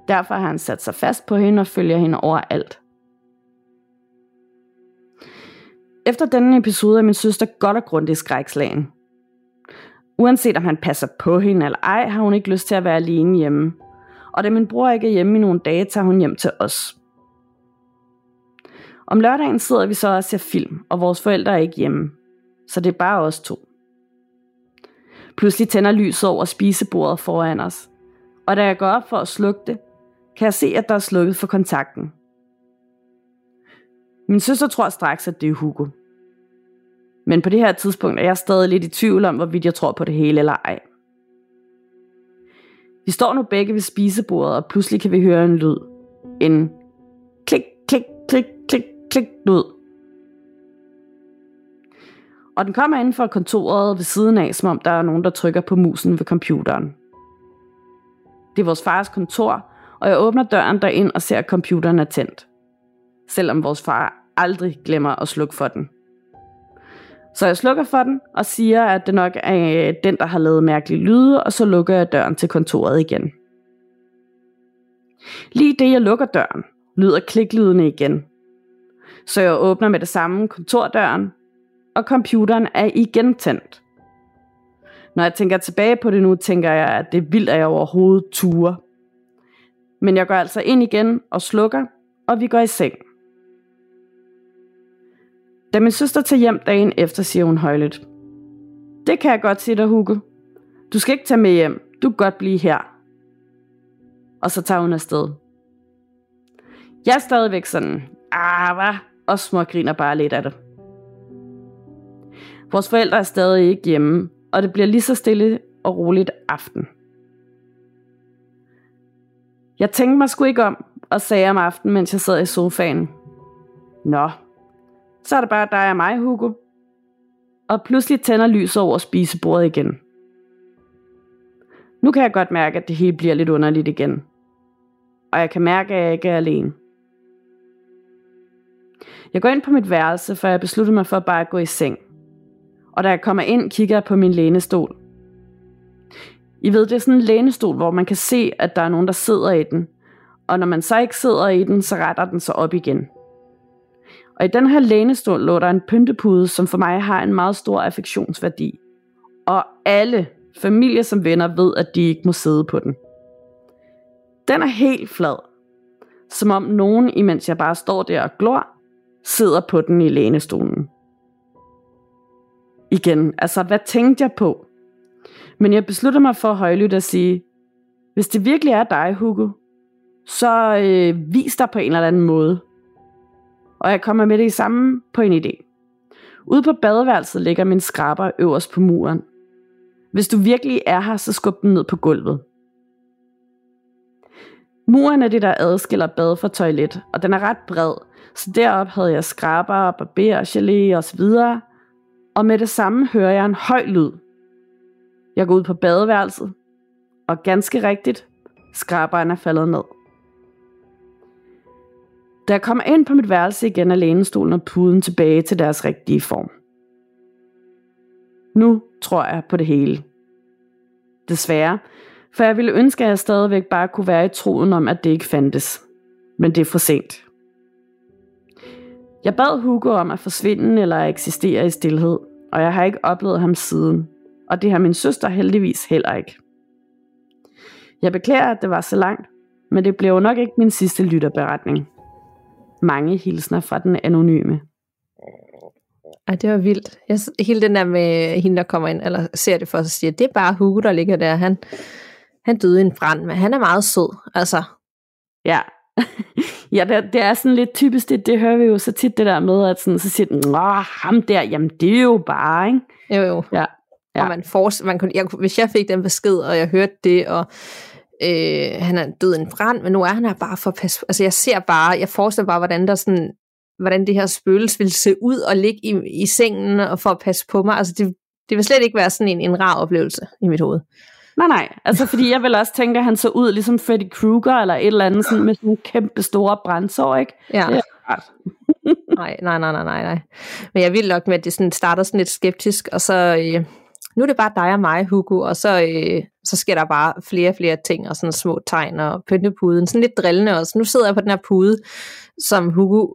Derfor har han sat sig fast på hende og følger hende overalt. Efter denne episode er min søster godt og grundigt skrækslagen. Uanset om han passer på hende eller ej, har hun ikke lyst til at være alene hjemme. Og da min bror ikke er hjemme i nogle dage, tager hun hjem til os. Om lørdagen sidder vi så og ser film, og vores forældre er ikke hjemme. Så det er bare os to. Pludselig tænder lyset over spisebordet foran os. Og da jeg går op for at slukke det, kan jeg se, at der er slukket for kontakten. Min søster tror straks, at det er Hugo. Men på det her tidspunkt er jeg stadig lidt i tvivl om, hvorvidt jeg tror på det hele eller ej. Vi står nu begge ved spisebordet, og pludselig kan vi høre en lyd. En klik, klik, klik, klik, klik ud. Og den kommer ind fra kontoret ved siden af, som om der er nogen, der trykker på musen ved computeren. Det er vores fars kontor, og jeg åbner døren derind og ser, at computeren er tændt. Selvom vores far aldrig glemmer at slukke for den. Så jeg slukker for den og siger, at det nok er øh, den, der har lavet mærkelige lyde, og så lukker jeg døren til kontoret igen. Lige det jeg lukker døren, lyder kliklydene igen, så jeg åbner med det samme kontordøren, og computeren er igen tændt. Når jeg tænker tilbage på det nu, tænker jeg, at det er vildt, at jeg overhovedet ture. Men jeg går altså ind igen og slukker, og vi går i seng. Da min søster tager hjem dagen efter, siger hun højligt. Det kan jeg godt sige dig, Hugo. Du skal ikke tage med hjem. Du kan godt blive her. Og så tager hun afsted. Jeg er stadigvæk sådan, ah, hvad? Og smågriner bare lidt af det. Vores forældre er stadig ikke hjemme, og det bliver lige så stille og roligt aften. Jeg tænkte mig sgu ikke om, og sagde om aftenen, mens jeg sad i sofaen. Nå, så er det bare dig og mig, Hugo. Og pludselig tænder lyset over spisebordet igen. Nu kan jeg godt mærke, at det hele bliver lidt underligt igen. Og jeg kan mærke, at jeg ikke er alene. Jeg går ind på mit værelse, for jeg besluttede mig for bare at gå i seng. Og da jeg kommer ind, kigger jeg på min lænestol. I ved, det er sådan en lænestol, hvor man kan se, at der er nogen, der sidder i den. Og når man så ikke sidder i den, så retter den sig op igen. Og i den her lænestol lå der en pyntepude, som for mig har en meget stor affektionsværdi. Og alle familier som venner ved, at de ikke må sidde på den. Den er helt flad. Som om nogen, imens jeg bare står der og glor, sidder på den i lænestolen. Igen, altså hvad tænkte jeg på? Men jeg beslutter mig for højlydt at sige, hvis det virkelig er dig, Hugo, så øh, vis dig på en eller anden måde. Og jeg kommer med det i samme på en idé. Ude på badeværelset ligger min skraber øverst på muren. Hvis du virkelig er her, så skub den ned på gulvet. Muren er det, der adskiller bad fra toilet, og den er ret bred, så derop havde jeg skraber, barber, gelé og så videre. Og med det samme hører jeg en høj lyd. Jeg går ud på badeværelset, og ganske rigtigt, skraberen er faldet ned. Da jeg kommer ind på mit værelse igen, er lænestolen og puden tilbage til deres rigtige form. Nu tror jeg på det hele. Desværre, for jeg ville ønske, at jeg stadigvæk bare kunne være i troen om, at det ikke fandtes. Men det er for sent. Jeg bad Hugo om at forsvinde eller at eksistere i stillhed, og jeg har ikke oplevet ham siden. Og det har min søster heldigvis heller ikke. Jeg beklager, at det var så langt, men det blev nok ikke min sidste lytterberetning. Mange hilsner fra den anonyme. Ej, det var vildt. Jeg, hele den der med hende, der kommer ind, eller ser det for sig, siger, det er bare Hugo, der ligger der. Han, han døde i en brand, men han er meget sød. Altså. Ja, (laughs) ja det, det er sådan lidt typisk, det, det hører vi jo så tit det der med, at sådan, så siger den, ham der, jamen det er jo bare, ikke? Jo, jo. Ja. Ja. Og man får, man kunne, jeg, hvis jeg fik den besked, og jeg hørte det, og øh, han er død i en brand, men nu er han her bare for pas. Altså jeg ser bare, jeg forestiller bare, hvordan der sådan, hvordan det her spøgelse vil se ud og ligge i, i sengen og for at passe på mig. Altså det, det vil slet ikke være sådan en, en rar oplevelse i mit hoved. Nej, nej. Altså, fordi jeg vil også tænke, at han så ud ligesom Freddy Krueger, eller et eller andet, sådan, med sådan en kæmpe store brændsår, ikke? Ja. Det er (laughs) nej, nej, nej, nej, nej. Men jeg vil nok med, at det sådan starter sådan lidt skeptisk, og så... Øh, nu er det bare dig og mig, Hugo, og så, øh, så sker der bare flere og flere ting, og sådan små tegn og pyntepuden, sådan lidt drillende også. Nu sidder jeg på den her pude, som Hugo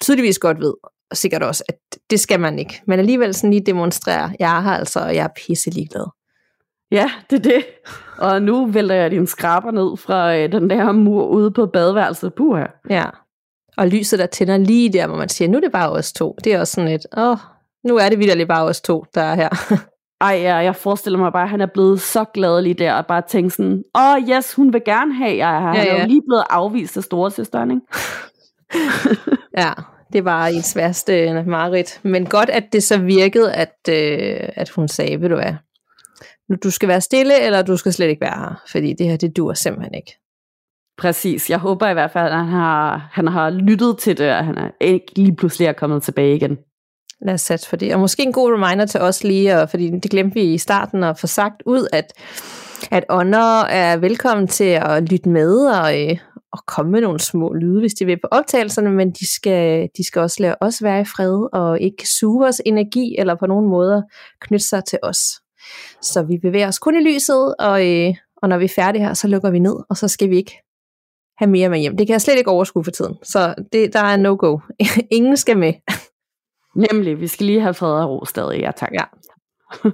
tydeligvis godt ved, og sikkert også, at det skal man ikke. Men alligevel sådan lige demonstrere, jeg er her altså, og jeg er pisse ligeglad. Ja, det er det. Og nu vælter jeg din skraber ned fra øh, den der mur ude på badeværelset. Puh Ja, og lyset der tænder lige der, hvor man siger, nu er det bare os to. Det er også sådan et, åh, nu er det vidderligt bare os to, der er her. (laughs) Ej, ja, jeg forestiller mig bare, at han er blevet så glad lige der, og bare tænkt sådan, åh, oh, yes, hun vil gerne have, jeg er her. Ja, han er jo lige blevet afvist af storesøsteren, ikke? (laughs) ja, det var i sværste mareridt. Men godt, at det så virkede, at, øh, at hun sagde, ved du hvad, du skal være stille, eller du skal slet ikke være her, fordi det her, det dur simpelthen ikke. Præcis. Jeg håber i hvert fald, at han har, han har lyttet til det, og han er ikke lige pludselig er kommet tilbage igen. Lad os sætte for det. Og måske en god reminder til os lige, og, fordi det glemte vi i starten at få sagt ud, at, at ånder er velkommen til at lytte med og, øh, og komme med nogle små lyde, hvis de vil på optagelserne, men de skal, de skal også lade os være i fred og ikke suge vores energi eller på nogen måder knytte sig til os. Så vi bevæger os kun i lyset, og, øh, og når vi er færdige her, så lukker vi ned, og så skal vi ikke have mere med hjem. Det kan jeg slet ikke overskue for tiden, så det, der er no-go. (laughs) Ingen skal med. Nemlig, vi skal lige have fred og ro stadig, ja tak. Ja. (laughs)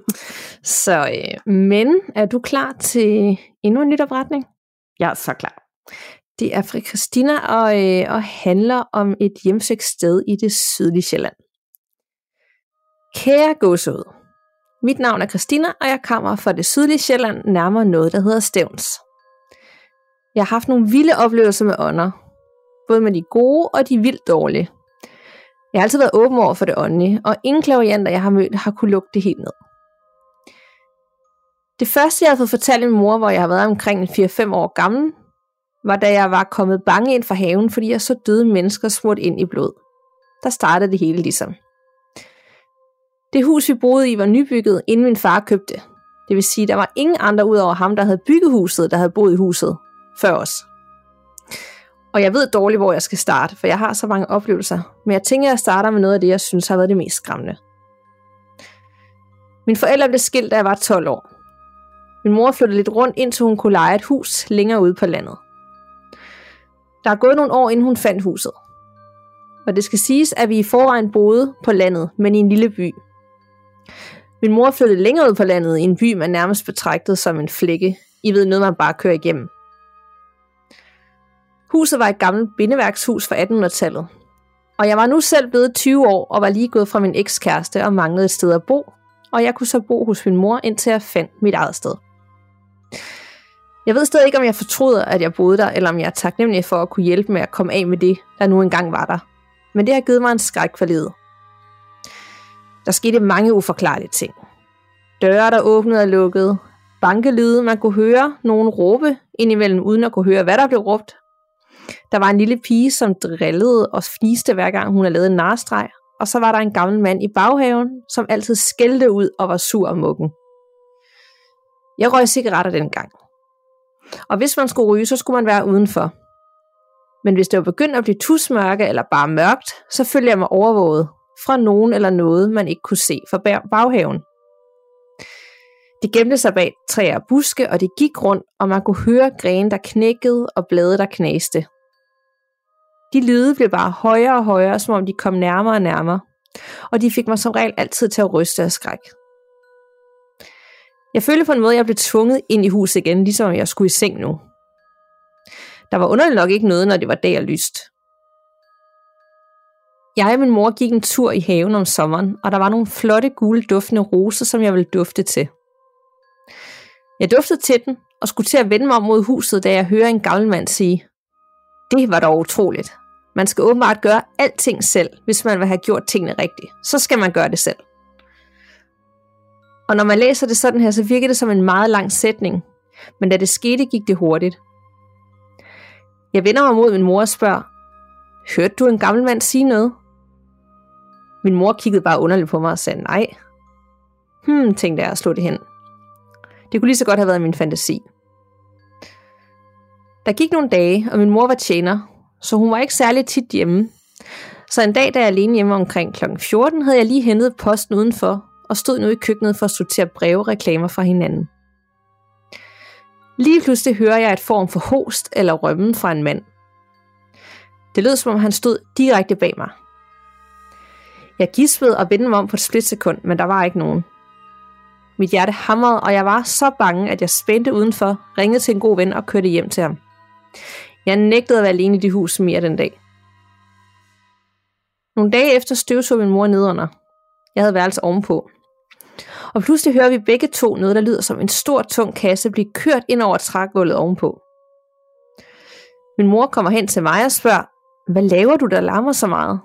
så, øh, men er du klar til endnu en nyt opretning? Jeg er så klar. Det er fra Christina og, øh, og handler om et hjemsøgt sted i det sydlige Sjælland. Kære gåsehud. Mit navn er Christina, og jeg kommer fra det sydlige Sjælland, nærmere noget, der hedder Stævns. Jeg har haft nogle vilde oplevelser med ånder, både med de gode og de vildt dårlige. Jeg har altid været åben over for det åndelige, og ingen klavianter, jeg har mødt, har kunne lukke det helt ned. Det første, jeg har fået fortalt min mor, hvor jeg har været omkring 4-5 år gammel, var da jeg var kommet bange ind fra haven, fordi jeg så døde mennesker smurt ind i blod. Der startede det hele ligesom. Det hus, vi boede i, var nybygget, inden min far købte. Det vil sige, der var ingen andre ud over ham, der havde bygget huset, der havde boet i huset før os. Og jeg ved dårligt, hvor jeg skal starte, for jeg har så mange oplevelser. Men jeg tænker, at jeg starter med noget af det, jeg synes har været det mest skræmmende. Min forældre blev skilt, da jeg var 12 år. Min mor flyttede lidt rundt, indtil hun kunne lege et hus længere ude på landet. Der er gået nogle år, inden hun fandt huset. Og det skal siges, at vi i forvejen boede på landet, men i en lille by. Min mor flyttede længere ud på landet i en by, man nærmest betragtede som en flække. I ved noget, man bare kører igennem. Huset var et gammelt bindeværkshus fra 1800-tallet. Og jeg var nu selv blevet 20 år og var lige gået fra min ekskæreste og manglede et sted at bo. Og jeg kunne så bo hos min mor, indtil jeg fandt mit eget sted. Jeg ved stadig ikke, om jeg fortryder, at jeg boede der, eller om jeg er taknemmelig for at kunne hjælpe med at komme af med det, der nu engang var der. Men det har givet mig en skræk for livet. Der skete mange uforklarlige ting. Døre, der åbnede og lukkede. Bankelyde, man kunne høre nogen råbe indimellem, uden at kunne høre, hvad der blev råbt. Der var en lille pige, som drillede og fniste hver gang hun havde lavet en narstreg. Og så var der en gammel mand i baghaven, som altid skældte ud og var sur og mukken. Jeg røg cigaretter dengang. Og hvis man skulle ryge, så skulle man være udenfor. Men hvis det var begyndt at blive tusmørke eller bare mørkt, så følte jeg mig overvåget fra nogen eller noget, man ikke kunne se fra baghaven. Det gemte sig bag træer og buske, og det gik rundt, og man kunne høre grene, der knækkede og blade, der knaste. De lyde blev bare højere og højere, som om de kom nærmere og nærmere, og de fik mig som regel altid til at ryste af skræk. Jeg følte på en måde, at jeg blev tvunget ind i huset igen, ligesom jeg skulle i seng nu. Der var underligt nok ikke noget, når det var dag og lyst. Jeg og min mor gik en tur i haven om sommeren, og der var nogle flotte gule duftende roser, som jeg ville dufte til. Jeg duftede til den, og skulle til at vende mig om mod huset, da jeg hører en gammel mand sige, det var dog utroligt. Man skal åbenbart gøre alting selv, hvis man vil have gjort tingene rigtigt. Så skal man gøre det selv. Og når man læser det sådan her, så virker det som en meget lang sætning. Men da det skete, gik det hurtigt. Jeg vender mig mod min mor og spørger, Hørte du en gammel mand sige noget? Min mor kiggede bare underligt på mig og sagde nej. Hmm, tænkte jeg og slog det hen. Det kunne lige så godt have været min fantasi. Der gik nogle dage, og min mor var tjener, så hun var ikke særlig tit hjemme. Så en dag, da jeg alene hjemme omkring kl. 14, havde jeg lige hentet posten udenfor, og stod nu i køkkenet for at sortere breve og reklamer fra hinanden. Lige pludselig hører jeg et form for host eller rømmen fra en mand. Det lød som om han stod direkte bag mig. Jeg gispede og vendte mig om på et splitsekund, men der var ikke nogen. Mit hjerte hamrede, og jeg var så bange, at jeg spændte udenfor, ringede til en god ven og kørte hjem til ham. Jeg nægtede at være alene i det hus mere den dag. Nogle dage efter støvsog min mor nedunder. Jeg havde værelse ovenpå. Og pludselig hører vi begge to noget, der lyder som en stor, tung kasse blive kørt ind over trægulvet ovenpå. Min mor kommer hen til mig og spørger, hvad laver du, der larmer så meget?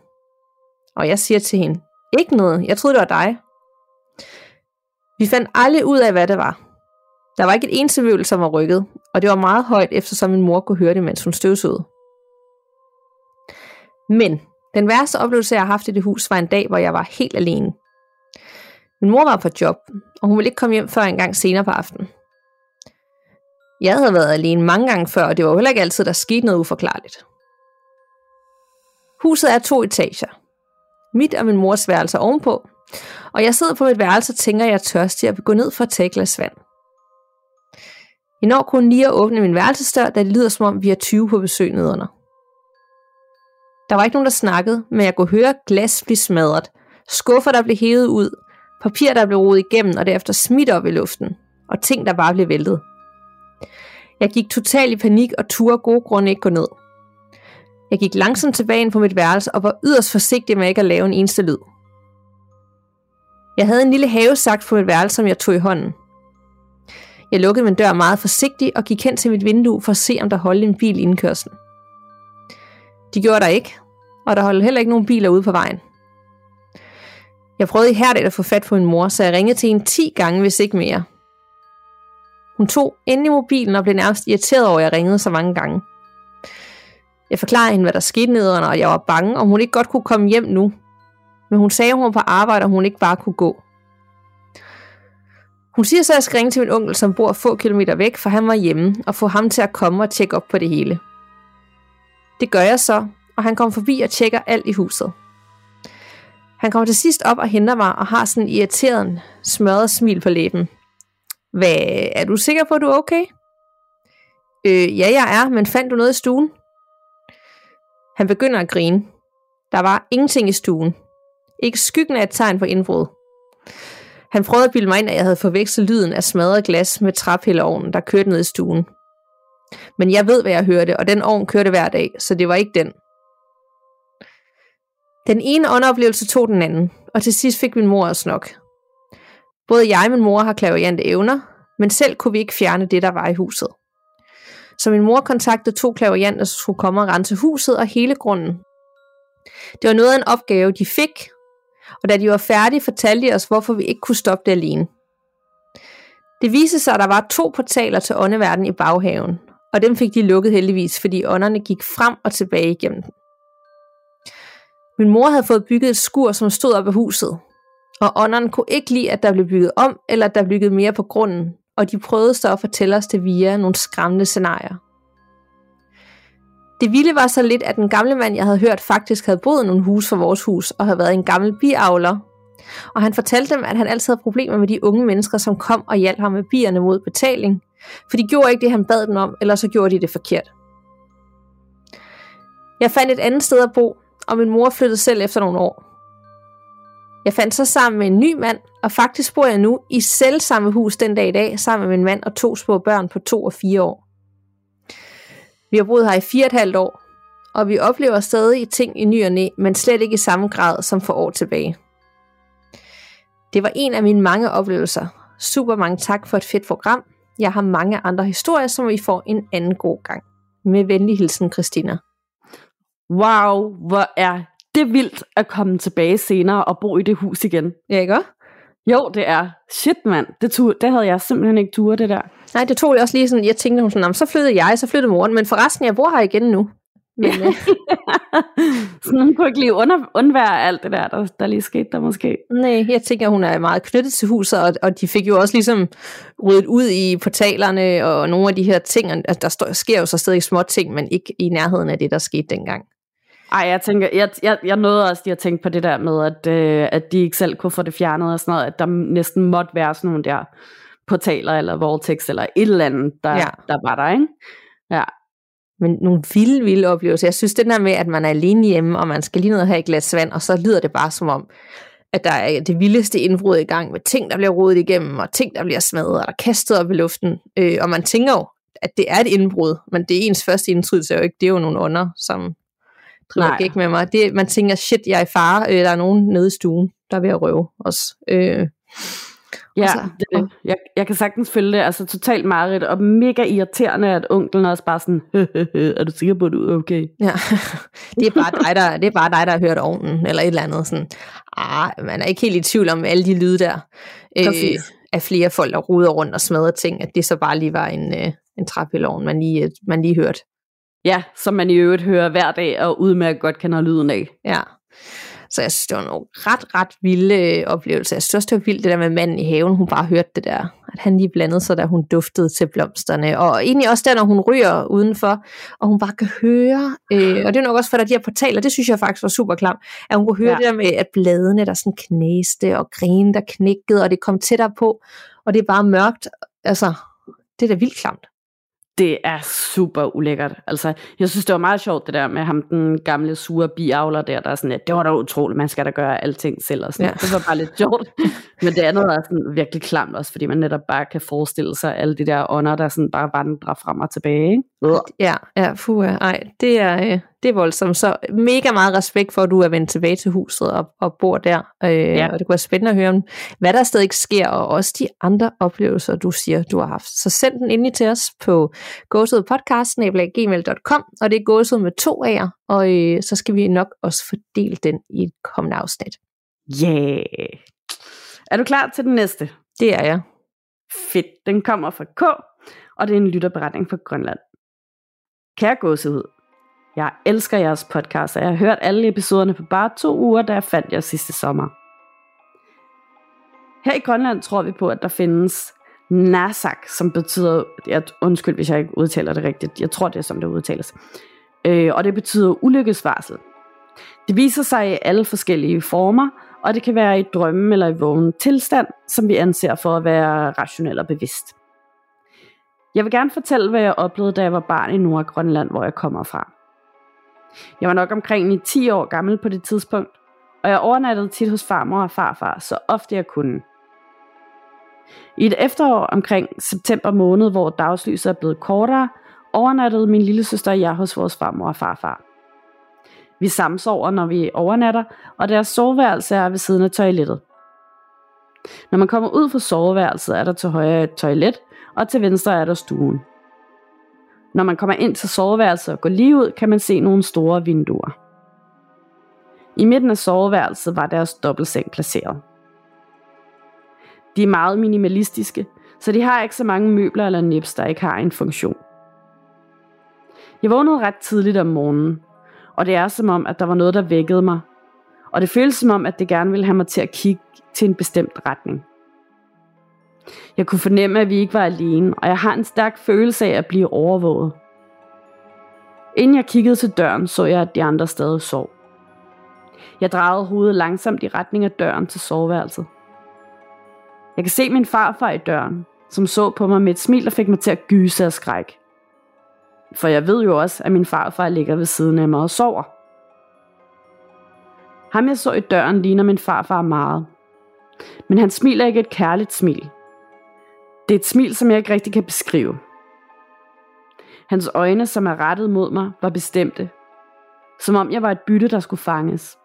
Og jeg siger til hende, ikke noget, jeg troede, det var dig. Vi fandt aldrig ud af, hvad det var. Der var ikke et eneste møbel, som var rykket, og det var meget højt, eftersom min mor kunne høre det, mens hun støvsugede. Men den værste oplevelse, jeg har haft i det hus, var en dag, hvor jeg var helt alene. Min mor var på job, og hun ville ikke komme hjem før en gang senere på aftenen. Jeg havde været alene mange gange før, og det var jo heller ikke altid, der skete noget uforklarligt. Huset er to etager. Mit og min mors værelse ovenpå, og jeg sidder på mit værelse og tænker, at jeg er tørstig og vil gå ned for at tage et glas vand. Jeg når kun lige at åbne min værelsesdør, da det lyder som om vi er 20 på besøg nedenunder. Der var ikke nogen, der snakkede, men jeg kunne høre glas blive smadret, skuffer, der blev hævet ud, papir, der blev rodet igennem og derefter smidt op i luften, og ting, der bare blev væltet. Jeg gik totalt i panik og turde gode grunde ikke gå ned. Jeg gik langsomt tilbage ind på mit værelse og var yderst forsigtig med ikke at lave en eneste lyd. Jeg havde en lille havesagt på mit værelse, som jeg tog i hånden. Jeg lukkede min dør meget forsigtigt og gik hen til mit vindue for at se, om der holdt en bil i indkørslen. De gjorde der ikke, og der holdt heller ikke nogen biler ude på vejen. Jeg prøvede ihærdigt at få fat på min mor, så jeg ringede til hende 10 gange, hvis ikke mere. Hun tog endelig mobilen og blev nærmest irriteret over, at jeg ringede så mange gange. Jeg forklarede hende, hvad der skete nederen, og jeg var bange, om hun ikke godt kunne komme hjem nu. Men hun sagde, at hun var på arbejde, og hun ikke bare kunne gå. Hun siger så, at jeg skal ringe til min onkel, som bor få kilometer væk, for han var hjemme, og få ham til at komme og tjekke op på det hele. Det gør jeg så, og han kommer forbi og tjekker alt i huset. Han kommer til sidst op og henter mig, og har sådan en irriteret, smørret smil på læben. Hvad, er du sikker på, at du er okay? Øh, ja, jeg er, men fandt du noget i stuen? Han begynder at grine. Der var ingenting i stuen. Ikke skyggen af et tegn på indbrud. Han prøvede at bilde mig ind, at jeg havde forvekslet lyden af smadret glas med træpilleovnen, der kørte ned i stuen. Men jeg ved, hvad jeg hørte, og den ovn kørte hver dag, så det var ikke den. Den ene åndeoplevelse tog den anden, og til sidst fik min mor også nok. Både jeg og min mor har klaverjante evner, men selv kunne vi ikke fjerne det, der var i huset. Så min mor kontaktede to klaverianter, der skulle komme og rense huset og hele grunden. Det var noget af en opgave, de fik, og da de var færdige, fortalte de os, hvorfor vi ikke kunne stoppe det alene. Det viste sig, at der var to portaler til åndeverden i baghaven, og dem fik de lukket heldigvis, fordi ånderne gik frem og tilbage igennem den. Min mor havde fået bygget et skur, som stod op af huset, og ånderne kunne ikke lide, at der blev bygget om, eller at der blev bygget mere på grunden, og de prøvede så at fortælle os det via nogle skræmmende scenarier. Det vilde var så lidt, at den gamle mand, jeg havde hørt, faktisk havde boet i nogle hus for vores hus, og havde været en gammel biavler. Og han fortalte dem, at han altid havde problemer med de unge mennesker, som kom og hjalp ham med bierne mod betaling, for de gjorde ikke det, han bad dem om, eller så gjorde de det forkert. Jeg fandt et andet sted at bo, og min mor flyttede selv efter nogle år. Jeg fandt så sammen med en ny mand, og faktisk bor jeg nu i selv samme hus den dag i dag, sammen med min mand og to små børn på to og fire år. Vi har boet her i fire og et halvt år, og vi oplever stadig ting i ny og næ, men slet ikke i samme grad som for år tilbage. Det var en af mine mange oplevelser. Super mange tak for et fedt program. Jeg har mange andre historier, som vi får en anden god gang. Med venlig hilsen, Christina. Wow, hvor er det vildt at komme tilbage senere og bo i det hus igen. Ja, ikke Jo, det er. Shit, mand. Det, tog, det havde jeg simpelthen ikke tur det der. Nej, det tog jeg også lige sådan, jeg tænkte hun sådan, så flyttede jeg, så flyttede moren, men forresten, jeg bor her igen nu. Men, (laughs) ja. så hun kunne ikke lige under, undvære alt det der, der, der lige skete der måske. Nej, jeg tænker, hun er meget knyttet til huset, og, og de fik jo også ligesom ryddet ud i portalerne og nogle af de her ting. Altså, der står, sker jo så stadig små ting, men ikke i nærheden af det, der skete dengang. Ej, jeg tænker, jeg, jeg, jeg nåede også lige at tænke på det der med, at, øh, at de ikke selv kunne få det fjernet og sådan noget, at der næsten måtte være sådan nogle der portaler eller vortex eller et eller andet, der, ja. der var der, ikke? Ja. Men nogle vilde, vilde oplevelser. Jeg synes, det der med, at man er alene hjemme, og man skal lige ned og have et glas vand, og så lyder det bare som om, at der er det vildeste indbrud i gang med ting, der bliver rodet igennem, og ting, der bliver smadret, og der kastet op i luften. Øh, og man tænker jo, at det er et indbrud, men det er ens første indtryk, så er jo ikke, det er jo nogle ånder, som driver ikke med mig. Det, man tænker, shit, jeg er i fare, øh, der er nogen nede i stuen, der er ved at røve os. Øh, Ja, så, det, jeg, jeg kan sagtens følge det. Altså totalt mareridt, og mega irriterende, at onklen også bare sådan, er du sikker på, at du er okay? Ja, (laughs) det er bare dig, der, det er bare dig, der har hørt ovnen, eller et eller andet. Sådan, ah, man er ikke helt i tvivl om alle de lyde der, øh, af flere folk, der ruder rundt og smadrer ting, at det så bare lige var en, øh, en træpilleovn, man lige, man lige hørte. Ja, som man i øvrigt hører hver dag, og udmærket godt kender lyden af. Ja. Så jeg synes, det var en ret, ret vilde øh, oplevelse. Jeg synes også, det var vildt, det der med manden i haven, hun bare hørte det der. At han lige blandede sig, da hun duftede til blomsterne. Og egentlig også der, når hun ryger udenfor, og hun bare kan høre. Øh, og det er nok også for, at de her portaler, det synes jeg faktisk var super klam. At hun kunne høre ja. det der med, at bladene der sådan knæste, og grene der knækkede, og det kom tættere på. Og det er bare mørkt. Altså, det er da vildt klamt. Det er super ulækkert. Altså, jeg synes, det var meget sjovt, det der med ham, den gamle sure biavler der, der er sådan, at det var da utroligt, man skal da gøre alting selv og sådan. Ja. Det var bare lidt sjovt. (laughs) Men det andet er sådan virkelig klamt også, fordi man netop bare kan forestille sig alle de der ånder, der sådan bare vandrer frem og tilbage. Ikke? Ja, ja, fuh, ej, det er, øh, det er voldsomt. Så mega meget respekt for, at du er vendt tilbage til huset og, og bor der. Øh, ja. Og det kunne være spændende at høre om, hvad der stadig sker, og også de andre oplevelser, du siger, du har haft. Så send den endelig til os på gåsødpodcast.gmail.com, og det er gåsød med to A'er, og øh, så skal vi nok også fordele den i et kommende afsnit. Yeah! Er du klar til den næste? Det er jeg. Fedt. Den kommer fra K, og det er en lytterberetning fra Grønland. Kære gåsehud, jeg elsker jeres podcast, og jeg har hørt alle episoderne på bare to uger, da jeg fandt jer sidste sommer. Her i Grønland tror vi på, at der findes Nasak, som betyder, jeg, undskyld hvis jeg ikke udtaler det rigtigt, jeg tror det er som det udtales, øh, og det betyder ulykkesvarsel. Det viser sig i alle forskellige former, og det kan være i drømme eller i vågen tilstand, som vi anser for at være rationel og bevidst. Jeg vil gerne fortælle, hvad jeg oplevede, da jeg var barn i Nordgrønland, hvor jeg kommer fra. Jeg var nok omkring 10 år gammel på det tidspunkt, og jeg overnattede tit hos farmor og farfar, så ofte jeg kunne. I et efterår omkring september måned, hvor dagslyset er blevet kortere, overnattede min lille søster og jeg hos vores farmor og farfar. Vi samsover, når vi overnatter, og deres soveværelse er ved siden af toilettet. Når man kommer ud fra soveværelset, er der til højre et toilet, og til venstre er der stuen. Når man kommer ind til soveværelset og går lige ud, kan man se nogle store vinduer. I midten af soveværelset var deres dobbeltseng placeret. De er meget minimalistiske, så de har ikke så mange møbler eller nips, der ikke har en funktion. Jeg vågnede ret tidligt om morgenen, og det er som om, at der var noget, der vækkede mig. Og det føles som om, at det gerne ville have mig til at kigge til en bestemt retning. Jeg kunne fornemme, at vi ikke var alene, og jeg har en stærk følelse af at blive overvåget. Inden jeg kiggede til døren, så jeg, at de andre stadig sov. Jeg drejede hovedet langsomt i retning af døren til soveværelset. Jeg kan se min farfar i døren, som så på mig med et smil, der fik mig til at gyse af skræk. For jeg ved jo også, at min farfar ligger ved siden af mig og sover. Ham jeg så i døren ligner min farfar meget. Men han smiler ikke et kærligt smil. Det er et smil, som jeg ikke rigtig kan beskrive. Hans øjne, som er rettet mod mig, var bestemte. Som om jeg var et bytte, der skulle fanges.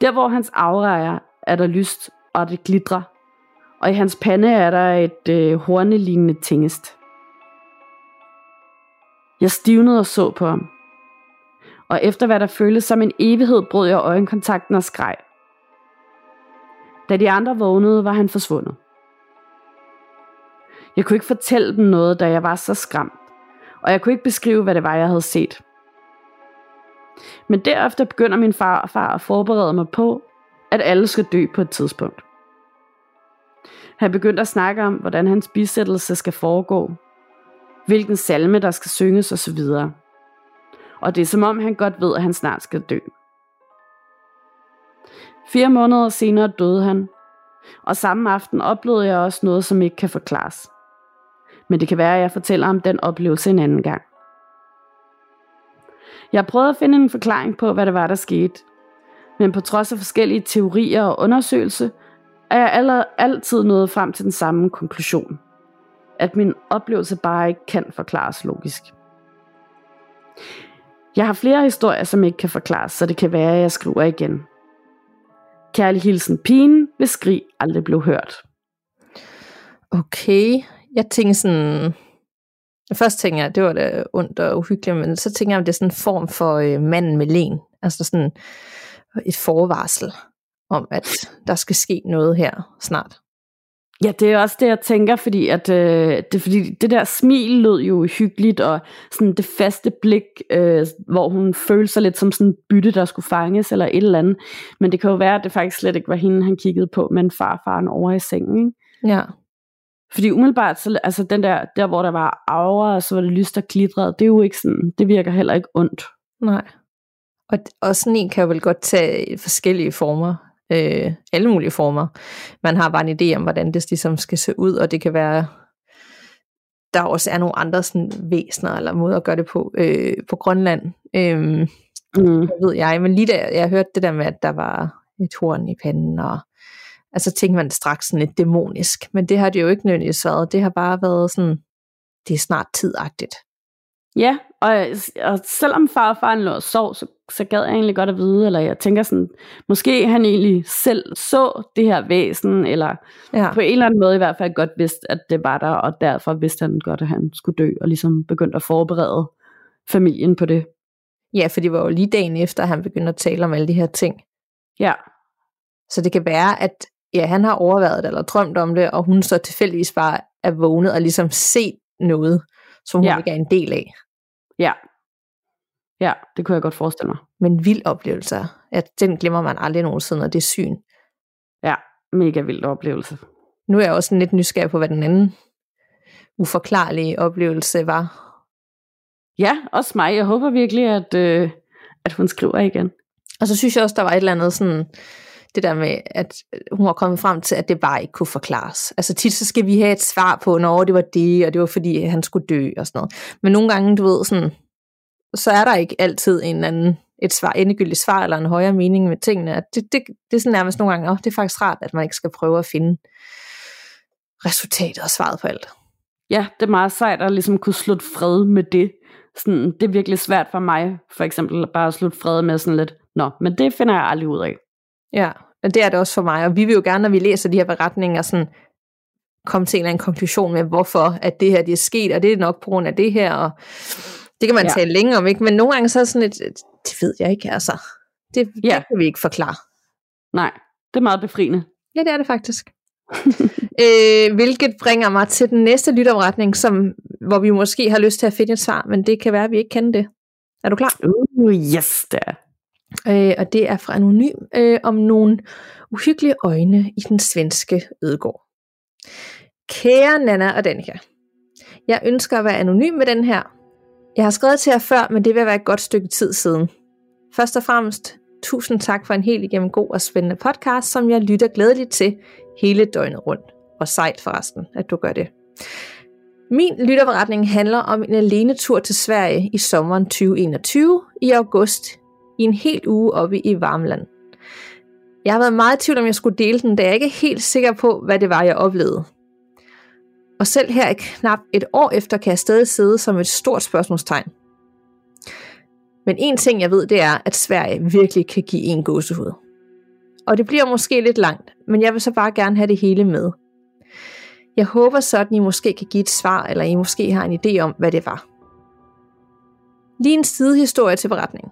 Der hvor hans aura er, er der lyst, og det glitrer. Og i hans pande er der et øh, hornelignende tingest. Jeg stivnede og så på ham. Og efter hvad der føltes som en evighed, brød jeg øjenkontakten og skreg. Da de andre vågnede, var han forsvundet. Jeg kunne ikke fortælle dem noget, da jeg var så skræmt, og jeg kunne ikke beskrive, hvad det var, jeg havde set. Men derefter begynder min far og far at forberede mig på, at alle skal dø på et tidspunkt. Han begyndte at snakke om, hvordan hans bisættelse skal foregå, hvilken salme der skal synges osv. Og det er som om han godt ved, at han snart skal dø. Fire måneder senere døde han, og samme aften oplevede jeg også noget, som ikke kan forklares. Men det kan være, at jeg fortæller om den oplevelse en anden gang. Jeg prøvede at finde en forklaring på, hvad det var, der skete. Men på trods af forskellige teorier og undersøgelser, er jeg allerede altid nået frem til den samme konklusion. At min oplevelse bare ikke kan forklares logisk. Jeg har flere historier, som ikke kan forklares, så det kan være, at jeg skriver igen. Kærlig hilsen pigen, hvis skrig aldrig blev hørt. Okay, jeg tænker sådan... Først tænker jeg, det var da ondt og uhyggeligt, men så tænker jeg, om det er sådan en form for øh, manden med len. Altså sådan et forvarsel om, at der skal ske noget her snart. Ja, det er også det, jeg tænker, fordi at, øh, det, fordi det der smil lød jo hyggeligt, og sådan det faste blik, øh, hvor hun følte sig lidt som sådan en bytte, der skulle fanges, eller et eller andet. Men det kan jo være, at det faktisk slet ikke var hende, han kiggede på, men farfaren over i sengen. Ikke? Ja. Fordi umiddelbart, så, altså den der, der hvor der var aura, og så var det lyst og glitrede, det er jo ikke sådan, det virker heller ikke ondt. Nej. Og, og sådan en kan jo vel godt tage forskellige former øh, alle mulige former. Man har bare en idé om, hvordan det ligesom skal se ud, og det kan være der også er nogle andre sådan, væsener eller måder at gøre det på øh, på Grønland. Øh, mm. ved jeg, men lige da jeg hørte det der med, at der var et horn i panden, og altså tænkte man straks sådan lidt dæmonisk, men det har det jo ikke nødvendigvis været. Det har bare været sådan, det er snart tidagtigt. Ja, og, og selvom far og faren lå og sov, så, så gad jeg egentlig godt at vide, eller jeg tænker sådan, måske han egentlig selv så det her væsen, eller ja. på en eller anden måde i hvert fald godt vidste, at det var der, og derfor vidste han godt, at han skulle dø, og ligesom begyndte at forberede familien på det. Ja, for det var jo lige dagen efter, at han begyndte at tale om alle de her ting. Ja. Så det kan være, at ja, han har overvejet det, eller drømt om det, og hun så tilfældigvis bare er vågnet og ligesom set noget, som hun ja. ikke er en del af. Ja. Ja, det kunne jeg godt forestille mig. Men vild oplevelse. At den glemmer man aldrig nogensinde, og det er syn. Ja, mega vild oplevelse. Nu er jeg også lidt nysgerrig på, hvad den anden uforklarlige oplevelse var. Ja, også mig. Jeg håber virkelig, at, øh, at hun skriver igen. Og så synes jeg også, der var et eller andet sådan, det der med, at hun var kommet frem til, at det bare ikke kunne forklares. Altså tit så skal vi have et svar på, når det var det, og det var fordi, han skulle dø og sådan noget. Men nogle gange, du ved, sådan, så er der ikke altid en anden, et svar, endegyldigt svar eller en højere mening med tingene. At det, det, det er sådan nærmest nogle gange, oh, det er faktisk rart, at man ikke skal prøve at finde resultatet og svaret på alt. Ja, det er meget sejt at ligesom kunne slutte fred med det. Sådan, det er virkelig svært for mig, for eksempel, bare at slutte fred med sådan lidt, nå, men det finder jeg aldrig ud af. Ja, og det er det også for mig, og vi vil jo gerne, når vi læser de her beretninger, sådan komme til en eller anden konklusion med, hvorfor at det her det er sket, og det er nok på grund af det her, og det kan man ja. tale længe om, ikke? men nogle gange så er sådan et, det ved jeg ikke, altså. Det, ja. det kan vi ikke forklare. Nej, det er meget befriende. Ja, det er det faktisk. (laughs) øh, hvilket bringer mig til den næste lytopretning, som, hvor vi måske har lyst til at finde et svar, men det kan være, at vi ikke kender det. Er du klar? Uh, yes, det er. Øh, og det er fra Anonym øh, om nogle uhyggelige øjne i den svenske ødegård. Kære Nana og Danika, jeg ønsker at være anonym med den her. Jeg har skrevet til jer før, men det vil være et godt stykke tid siden. Først og fremmest, tusind tak for en helt igennem god og spændende podcast, som jeg lytter glædeligt til hele døgnet rundt. Og sejt forresten, at du gør det. Min lytterberetning handler om en alene tur til Sverige i sommeren 2021 i august i en hel uge oppe i Varmland. Jeg har været meget i tvivl om, jeg skulle dele den, da jeg ikke er helt sikker på, hvad det var, jeg oplevede. Og selv her knap et år efter, kan jeg stadig sidde som et stort spørgsmålstegn. Men en ting, jeg ved, det er, at Sverige virkelig kan give en gåsehud. Og det bliver måske lidt langt, men jeg vil så bare gerne have det hele med. Jeg håber så, at I måske kan give et svar, eller I måske har en idé om, hvad det var. Lige en sidehistorie til beretningen.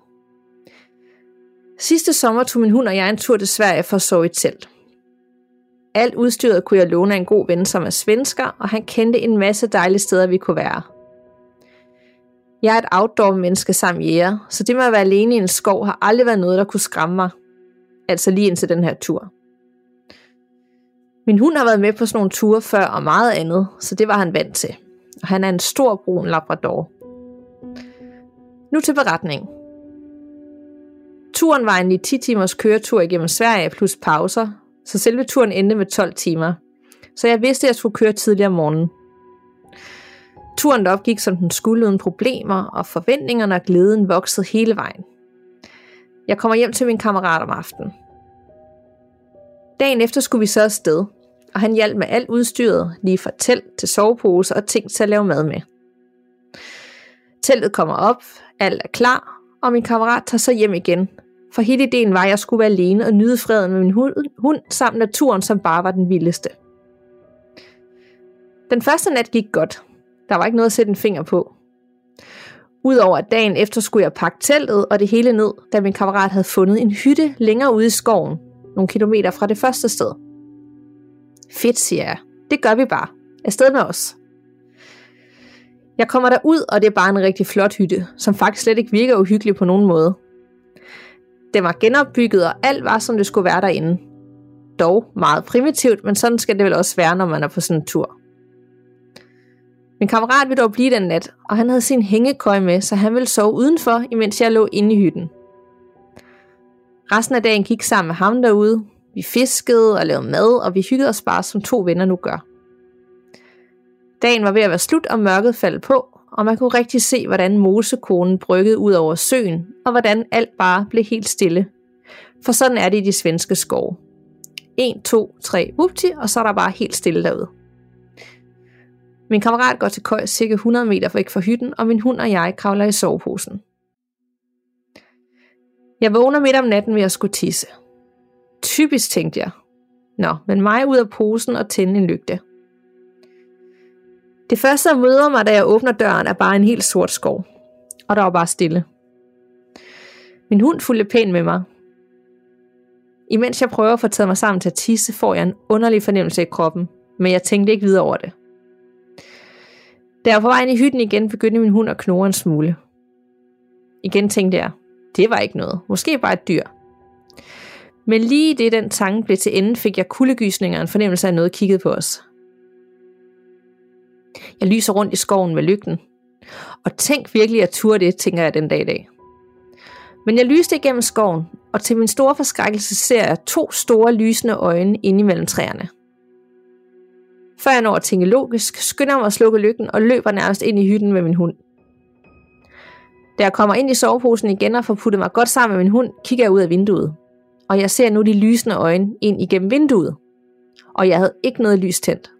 Sidste sommer tog min hund og jeg en tur til Sverige for at sove i telt. Alt udstyret kunne jeg låne af en god ven, som er svensker, og han kendte en masse dejlige steder, vi kunne være. Jeg er et outdoor-menneske sammen jæger, så det med at være alene i en skov har aldrig været noget, der kunne skræmme mig. Altså lige indtil den her tur. Min hund har været med på sådan nogle ture før og meget andet, så det var han vant til. Og han er en stor brun labrador. Nu til beretningen. Turen var en 10 timers køretur igennem Sverige plus pauser, så selve turen endte med 12 timer. Så jeg vidste, at jeg skulle køre tidligere om morgenen. Turen op gik som den skulle uden problemer, og forventningerne og glæden voksede hele vejen. Jeg kommer hjem til min kammerat om aftenen. Dagen efter skulle vi så afsted, og han hjalp med alt udstyret, lige fra telt til sovepose og ting til at lave mad med. Teltet kommer op, alt er klar, og min kammerat tager så hjem igen, for hele ideen var, at jeg skulle være alene og nyde freden med min hund, hund samt naturen, som bare var den vildeste. Den første nat gik godt. Der var ikke noget at sætte en finger på. Udover at dagen efter skulle jeg pakke teltet og det hele ned, da min kammerat havde fundet en hytte længere ude i skoven, nogle kilometer fra det første sted. Fedt, siger jeg. Det gør vi bare. Afsted med os. Jeg kommer der ud, og det er bare en rigtig flot hytte, som faktisk slet ikke virker uhyggelig på nogen måde. Den var genopbygget, og alt var, som det skulle være derinde. Dog meget primitivt, men sådan skal det vel også være, når man er på sådan en tur. Min kammerat ville dog blive den nat, og han havde sin hængekøj med, så han ville sove udenfor, imens jeg lå inde i hytten. Resten af dagen gik sammen med ham derude. Vi fiskede og lavede mad, og vi hyggede os bare, som to venner nu gør. Dagen var ved at være slut, og mørket faldt på, og man kunne rigtig se, hvordan mosekonen bryggede ud over søen, og hvordan alt bare blev helt stille. For sådan er det i de svenske skove. 1, 2, 3, upti, og så er der bare helt stille derude. Min kammerat går til køj cirka 100 meter væk fra hytten, og min hund og jeg kravler i soveposen. Jeg vågner midt om natten ved at skulle tisse. Typisk tænkte jeg. Nå, men mig ud af posen og tænde en lygte. Det første, der møder mig, da jeg åbner døren, er bare en helt sort skov. Og der var bare stille. Min hund fulgte pænt med mig. Imens jeg prøver at få taget mig sammen til at tisse, får jeg en underlig fornemmelse i kroppen, men jeg tænkte ikke videre over det. Da jeg var på vej ind i hytten igen, begyndte min hund at knurre en smule. Igen tænkte jeg, det var ikke noget. Måske bare et dyr. Men lige det den tanke blev til ende, fik jeg kuldegysninger og en fornemmelse af noget kiggede på os. Jeg lyser rundt i skoven med lygten. Og tænk virkelig at turde det, tænker jeg den dag i dag. Men jeg lyste igennem skoven, og til min store forskrækkelse ser jeg to store lysende øjne inde imellem træerne. Før jeg når at tænke logisk, skynder jeg mig at slukke lygten og løber nærmest ind i hytten med min hund. Da jeg kommer ind i soveposen igen og får puttet mig godt sammen med min hund, kigger jeg ud af vinduet. Og jeg ser nu de lysende øjne ind igennem vinduet. Og jeg havde ikke noget lys tændt.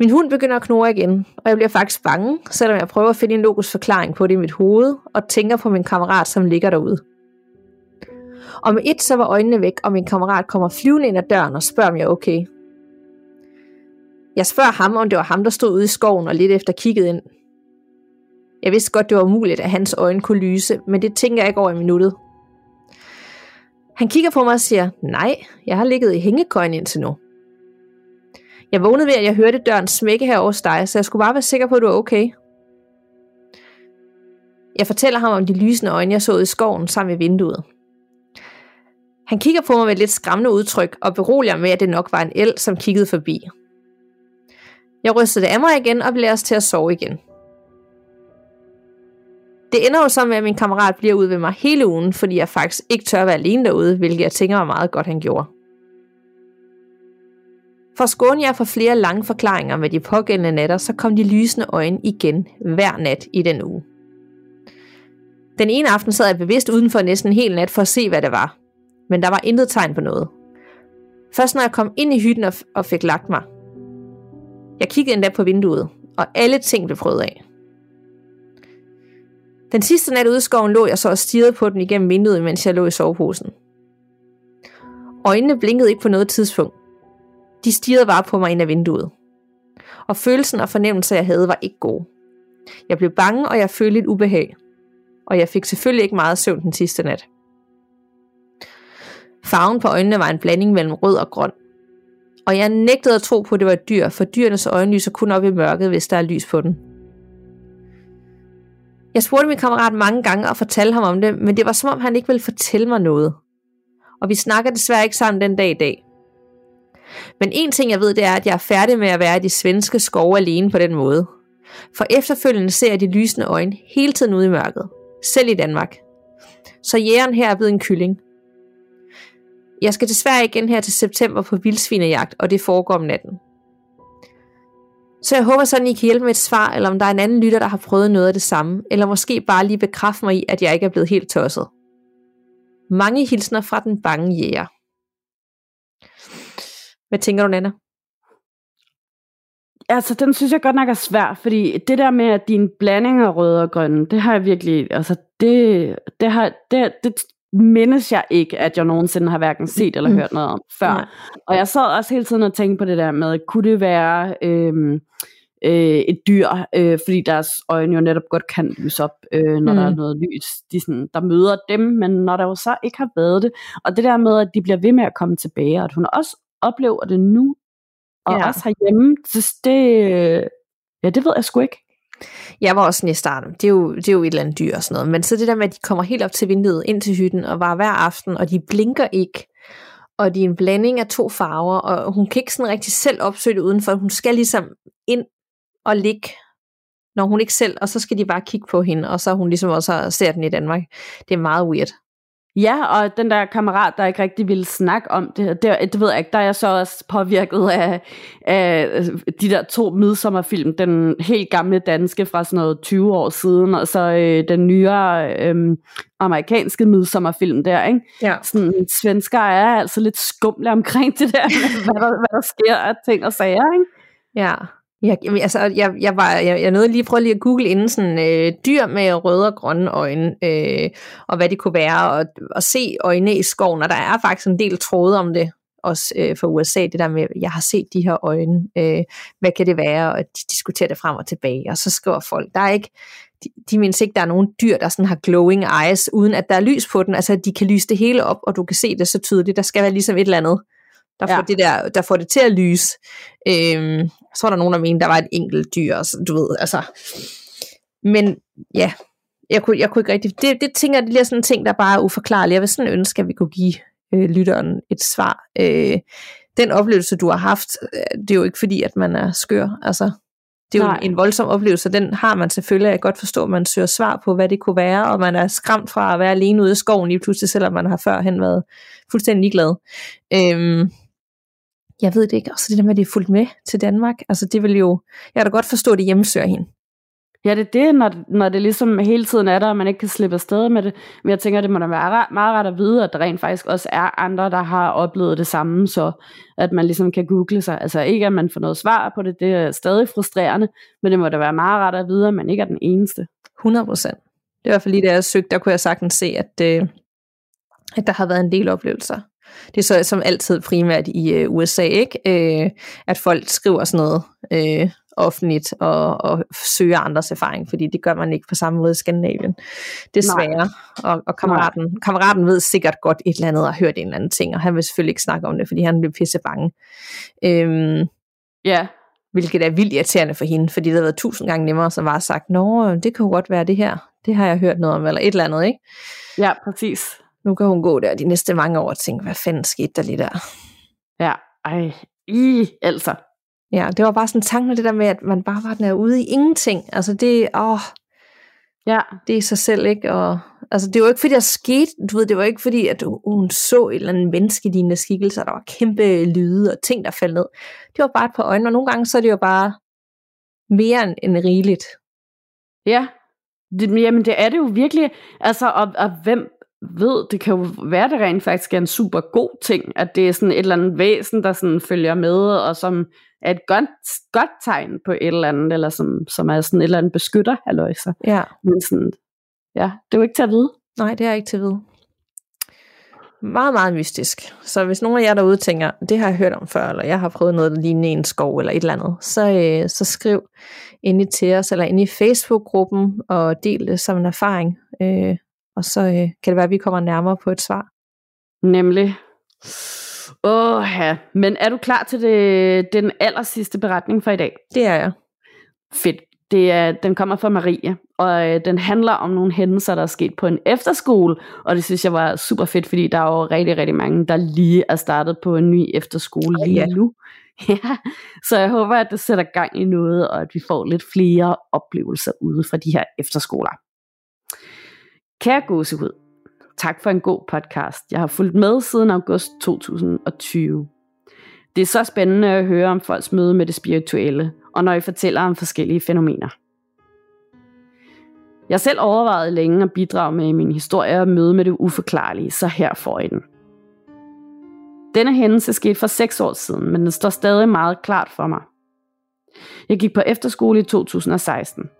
Min hund begynder at knurre igen, og jeg bliver faktisk bange, selvom jeg prøver at finde en logisk forklaring på det i mit hoved, og tænker på min kammerat, som ligger derude. Og med et så var øjnene væk, og min kammerat kommer flyvende ind ad døren og spørger, om jeg er okay. Jeg spørger ham, om det var ham, der stod ude i skoven og lidt efter kiggede ind. Jeg vidste godt, det var umuligt, at hans øjne kunne lyse, men det tænker jeg ikke over i minuttet. Han kigger på mig og siger, nej, jeg har ligget i hængekøjen indtil nu. Jeg vågnede ved, at jeg hørte døren smække her hos dig, så jeg skulle bare være sikker på, at du er okay. Jeg fortæller ham om de lysende øjne, jeg så i skoven sammen ved vinduet. Han kigger på mig med et lidt skræmmende udtryk og beroliger med, at det nok var en el, som kiggede forbi. Jeg rystede det af mig igen og blev os til at sove igen. Det ender jo så med, at min kammerat bliver ude ved mig hele ugen, fordi jeg faktisk ikke tør være alene derude, hvilket jeg tænker var meget godt, han gjorde. For at skåne jer for flere lange forklaringer med de pågældende natter, så kom de lysende øjne igen hver nat i den uge. Den ene aften sad jeg bevidst udenfor næsten en hel nat for at se, hvad det var. Men der var intet tegn på noget. Først når jeg kom ind i hytten og fik lagt mig. Jeg kiggede endda på vinduet, og alle ting blev prøvet af. Den sidste nat ude i skoven lå jeg så og stirrede på den igennem vinduet, mens jeg lå i soveposen. Øjnene blinkede ikke på noget tidspunkt. De stirrede bare på mig ind af vinduet. Og følelsen og fornemmelser, jeg havde, var ikke gode. Jeg blev bange, og jeg følte et ubehag. Og jeg fik selvfølgelig ikke meget søvn den sidste nat. Farven på øjnene var en blanding mellem rød og grøn. Og jeg nægtede at tro på, at det var et dyr, for dyrenes øjne lyser kun op i mørket, hvis der er lys på den. Jeg spurgte min kammerat mange gange og fortalte ham om det, men det var som om han ikke ville fortælle mig noget. Og vi snakker desværre ikke sammen den dag i dag. Men en ting jeg ved, det er, at jeg er færdig med at være i de svenske skove alene på den måde. For efterfølgende ser jeg de lysende øjne hele tiden ude i mørket. Selv i Danmark. Så jægeren her er blevet en kylling. Jeg skal desværre igen her til september på vildsvinejagt, og det foregår om natten. Så jeg håber sådan, I kan hjælpe med et svar, eller om der er en anden lytter, der har prøvet noget af det samme, eller måske bare lige bekræfte mig i, at jeg ikke er blevet helt tosset. Mange hilsner fra den bange jæger. Hvad tænker du, Nana? Altså, den synes jeg godt nok er svær, fordi det der med, at din blanding af rød og grøn, det har jeg virkelig, altså, det, det, har, det, det mindes jeg ikke, at jeg nogensinde har hverken set eller mm. hørt noget om før. Og jeg sad også hele tiden og tænkte på det der med, kunne det være øhm, øh, et dyr, øh, fordi deres øjne jo netop godt kan lyse op, øh, når mm. der er noget lys, de sådan, der møder dem, men når der jo så ikke har været det. Og det der med, at de bliver ved med at komme tilbage, og at hun også oplever det nu, og ja. også herhjemme, så det, ja, det ved jeg sgu ikke. Jeg var også sådan i starten, det er, jo, det er jo et eller andet dyr og sådan noget, men så det der med, at de kommer helt op til vinduet, ind til hytten, og var hver aften, og de blinker ikke, og de er en blanding af to farver, og hun kan ikke sådan rigtig selv opsøge det udenfor, hun skal ligesom ind og ligge, når hun ikke selv, og så skal de bare kigge på hende, og så hun ligesom også ser den i Danmark. Det er meget weird. Ja, og den der kammerat, der ikke rigtig ville snakke om det, det, det ved jeg ikke, der er jeg så også påvirket af, af de der to midsommerfilm, den helt gamle danske fra sådan noget 20 år siden, og så øh, den nyere øh, amerikanske midsommerfilm der, ikke? Ja. Sådan, svensker er altså lidt skumle omkring det der, (laughs) hvad der, hvad der sker af ting og sager, ikke? Ja, jeg, altså, jeg, jeg, var, jeg, jeg nåede lige prøve lige at google inden sådan øh, dyr med røde og grønne øjne, øh, og hvad det kunne være, og, og se øjne i skoven, og der er faktisk en del tråde om det, også øh, for USA, det der med, jeg har set de her øjne, øh, hvad kan det være, og de diskuterer det frem og tilbage, og så skriver folk, der er ikke, de, de mindes ikke, der er nogen dyr, der sådan har glowing eyes, uden at der er lys på den, altså de kan lyse det hele op, og du kan se det så tydeligt, der skal være ligesom et eller andet, der får, ja. det, der, der får det til at lyse. Øhm, så var der nogen, der mente, der var et enkelt dyr, så du ved, altså. Men ja, jeg kunne, jeg kunne ikke rigtig, det, det tænker jeg, det er sådan en ting, der bare er uforklarlig. Jeg vil sådan ønske, at vi kunne give øh, lytteren et svar. Øh, den oplevelse, du har haft, øh, det er jo ikke fordi, at man er skør, altså. Det er jo en, en voldsom oplevelse, den har man selvfølgelig. Jeg kan godt forstå, at man søger svar på, hvad det kunne være, og man er skræmt fra at være alene ude i skoven lige pludselig, selvom man har førhen været fuldstændig ligeglad. Øhm, jeg ved det ikke. Og så det der med, at de er fuldt med til Danmark. Altså det vil jo, jeg kan da godt forstå, at det hjemmesøger hende. Ja, det er det, når, når det ligesom hele tiden er der, og man ikke kan slippe afsted med det. Men jeg tænker, det må da være meget ret at vide, at der rent faktisk også er andre, der har oplevet det samme, så at man ligesom kan google sig. Altså ikke, at man får noget svar på det, det er stadig frustrerende, men det må da være meget ret at vide, at man ikke er den eneste. 100 procent. Det er i hvert fald lige det, jeg søgte, der kunne jeg sagtens se, at, øh, at der har været en del oplevelser. Det er så som altid primært i øh, USA, ikke? Øh, at folk skriver sådan noget øh, offentligt og, og søger andres erfaring, fordi det gør man ikke på samme måde i Skandinavien. Desværre. Og, og kammeraten, kammeraten ved sikkert godt et eller andet og har hørt en eller anden ting, og han vil selvfølgelig ikke snakke om det, fordi han bliver pisse bange. Øhm, ja. Hvilket er vildt irriterende for hende, fordi det har været tusind gange nemmere, som var sagt, nå, det kan godt være det her, det har jeg hørt noget om, eller et eller andet, ikke? Ja, præcis. Nu kan hun gå der de næste mange år og tænke, hvad fanden skete der lige der? Ja, ej, i, altså. Ja, det var bare sådan en tanke det der med, at man bare var der ude i ingenting. Altså det, åh, ja. det er sig selv, ikke? Og, altså det var ikke fordi, der skete, du ved, det var ikke fordi, at hun så et eller andet menneskelignende skikkelse, og der var kæmpe lyde og ting, der faldt ned. Det var bare et par øjne, og nogle gange så er det jo bare mere end, end rigeligt. Ja, det, jamen det er det jo virkelig, altså, og, og hvem ved, det kan jo være, det rent faktisk er en super god ting, at det er sådan et eller andet væsen, der sådan følger med, og som er et godt, godt tegn på et eller andet, eller som, som er sådan et eller andet beskytter, halløjser. Ja. Men sådan, ja, det er jo ikke til at vide. Nej, det er ikke til at vide. Meget, meget mystisk. Så hvis nogen af jer derude tænker, det har jeg hørt om før, eller jeg har prøvet noget, ligner en skov, eller et eller andet, så, øh, så skriv ind i til os, eller ind i Facebook-gruppen, og del det som en erfaring. Øh, og så øh, kan det være, at vi kommer nærmere på et svar. Nemlig. Åh ja, men er du klar til det, den aller sidste beretning for i dag? Det er jeg. Fedt. Det er, den kommer fra Marie, og øh, den handler om nogle hændelser, der er sket på en efterskole, og det synes jeg var super fedt, fordi der er jo rigtig, rigtig mange, der lige er startet på en ny efterskole lige ja. nu. (laughs) Ja, så jeg håber, at det sætter gang i noget, og at vi får lidt flere oplevelser ude fra de her efterskoler. Kære gåsehud, tak for en god podcast. Jeg har fulgt med siden august 2020. Det er så spændende at høre om folks møde med det spirituelle, og når I fortæller om forskellige fænomener. Jeg selv overvejede længe at bidrage med min historie og møde med det uforklarlige, så her får I den. Denne hændelse skete for seks år siden, men den står stadig meget klart for mig. Jeg gik på efterskole i 2016.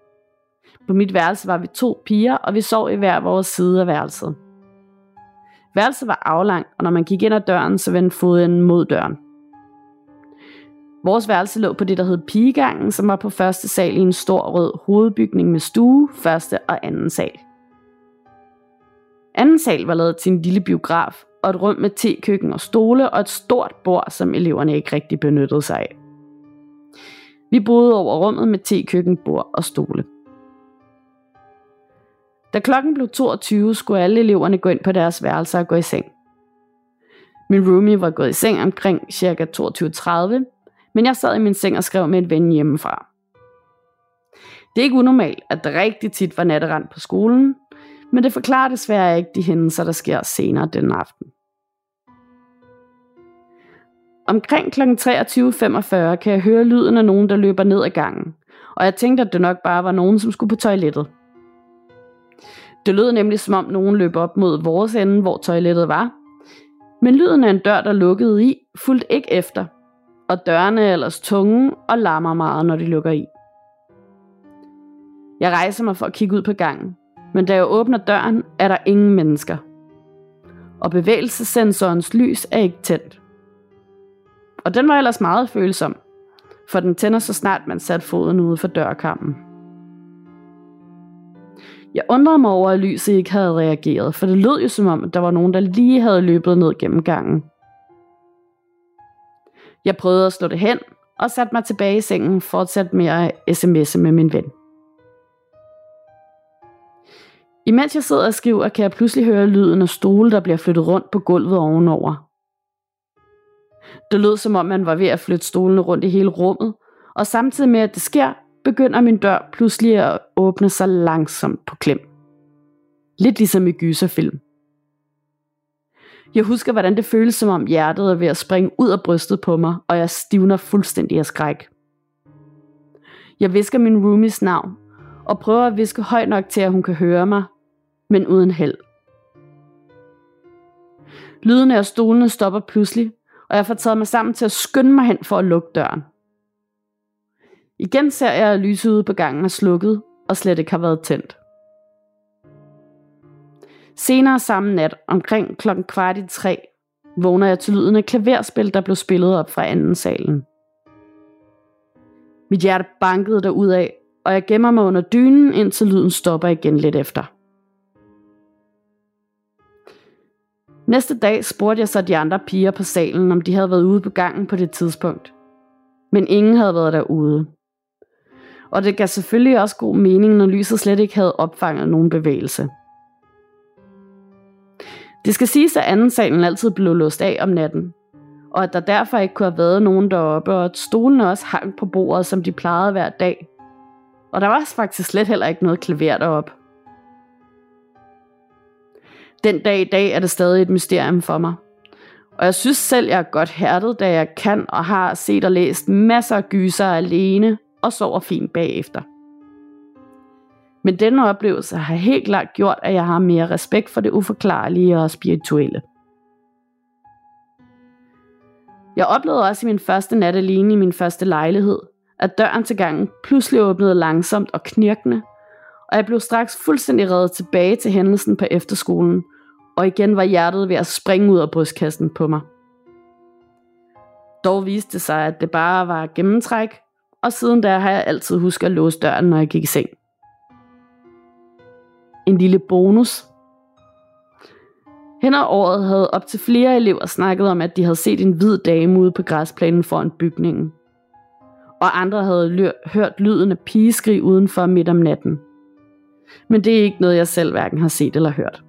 På mit værelse var vi to piger, og vi sov i hver vores side af værelset. Værelset var aflangt, og når man gik ind ad døren, så vendte foden mod døren. Vores værelse lå på det, der hed pigegangen, som var på første sal i en stor rød hovedbygning med stue, første og anden sal. Anden sal var lavet til en lille biograf, og et rum med tekøkken og stole, og et stort bord, som eleverne ikke rigtig benyttede sig af. Vi boede over rummet med tekøkken, bord og stole. Da klokken blev 22, skulle alle eleverne gå ind på deres værelser og gå i seng. Min roomie var gået i seng omkring ca. 22.30, men jeg sad i min seng og skrev med et ven hjemmefra. Det er ikke unormalt, at der rigtig tit var natterand på skolen, Men det forklarer desværre ikke de hændelser, der sker senere den aften. Omkring kl. 23.45 kan jeg høre lyden af nogen, der løber ned ad gangen, og jeg tænkte, at det nok bare var nogen, som skulle på toilettet. Det lød nemlig som om nogen løb op mod vores ende, hvor toilettet var, men lyden af en dør, der lukkede i, fulgte ikke efter, og dørene er ellers tunge og larmer meget, når de lukker i. Jeg rejser mig for at kigge ud på gangen, men da jeg åbner døren, er der ingen mennesker. Og bevægelsessensorens lys er ikke tændt. Og den var ellers meget følsom, for den tænder så snart man satte foden ude for dørkammen. Jeg undrede mig over, at lyset ikke havde reageret, for det lød jo som om, at der var nogen, der lige havde løbet ned gennem gangen. Jeg prøvede at slå det hen, og satte mig tilbage i sengen for at sætte mere sms'e med min ven. Imens jeg sidder og skriver, kan jeg pludselig høre lyden af stole, der bliver flyttet rundt på gulvet ovenover. Det lød som om, man var ved at flytte stolene rundt i hele rummet, og samtidig med, at det sker, begynder min dør pludselig at åbne sig langsomt på klem. Lidt ligesom i gyserfilm. Jeg husker, hvordan det føles som om hjertet er ved at springe ud af brystet på mig, og jeg stivner fuldstændig af skræk. Jeg visker min roomies navn, og prøver at viske højt nok til, at hun kan høre mig, men uden held. Lyden af stolene stopper pludselig, og jeg får taget mig sammen til at skynde mig hen for at lukke døren. Igen ser jeg, at lyset ude på gangen er slukket, og slet ikke har været tændt. Senere samme nat, omkring klokken kvart i tre, vågner jeg til lyden af klaverspil, der blev spillet op fra anden salen. Mit hjerte bankede af, og jeg gemmer mig under dynen, indtil lyden stopper igen lidt efter. Næste dag spurgte jeg så de andre piger på salen, om de havde været ude på gangen på det tidspunkt. Men ingen havde været derude. Og det gav selvfølgelig også god mening, når lyset slet ikke havde opfanget nogen bevægelse. Det skal siges, at anden salen altid blev låst af om natten, og at der derfor ikke kunne have været nogen deroppe, og at stolene også hang på bordet, som de plejede hver dag. Og der var faktisk slet heller ikke noget klaver deroppe. Den dag i dag er det stadig et mysterium for mig. Og jeg synes selv, jeg er godt hærdet, da jeg kan og har set og læst masser af gyser alene og sover fint bagefter. Men denne oplevelse har helt klart gjort, at jeg har mere respekt for det uforklarlige og spirituelle. Jeg oplevede også i min første nat alene i min første lejlighed, at døren til gangen pludselig åbnede langsomt og knirkende, og jeg blev straks fuldstændig reddet tilbage til hændelsen på efterskolen, og igen var hjertet ved at springe ud af brystkassen på mig. Dog viste det sig, at det bare var gennemtræk, og siden da har jeg altid husket at låse døren, når jeg gik i seng. En lille bonus. Hen året havde op til flere elever snakket om, at de havde set en hvid dame ude på græsplænen foran bygningen. Og andre havde hørt lyden af pigeskrig udenfor midt om natten. Men det er ikke noget, jeg selv hverken har set eller hørt.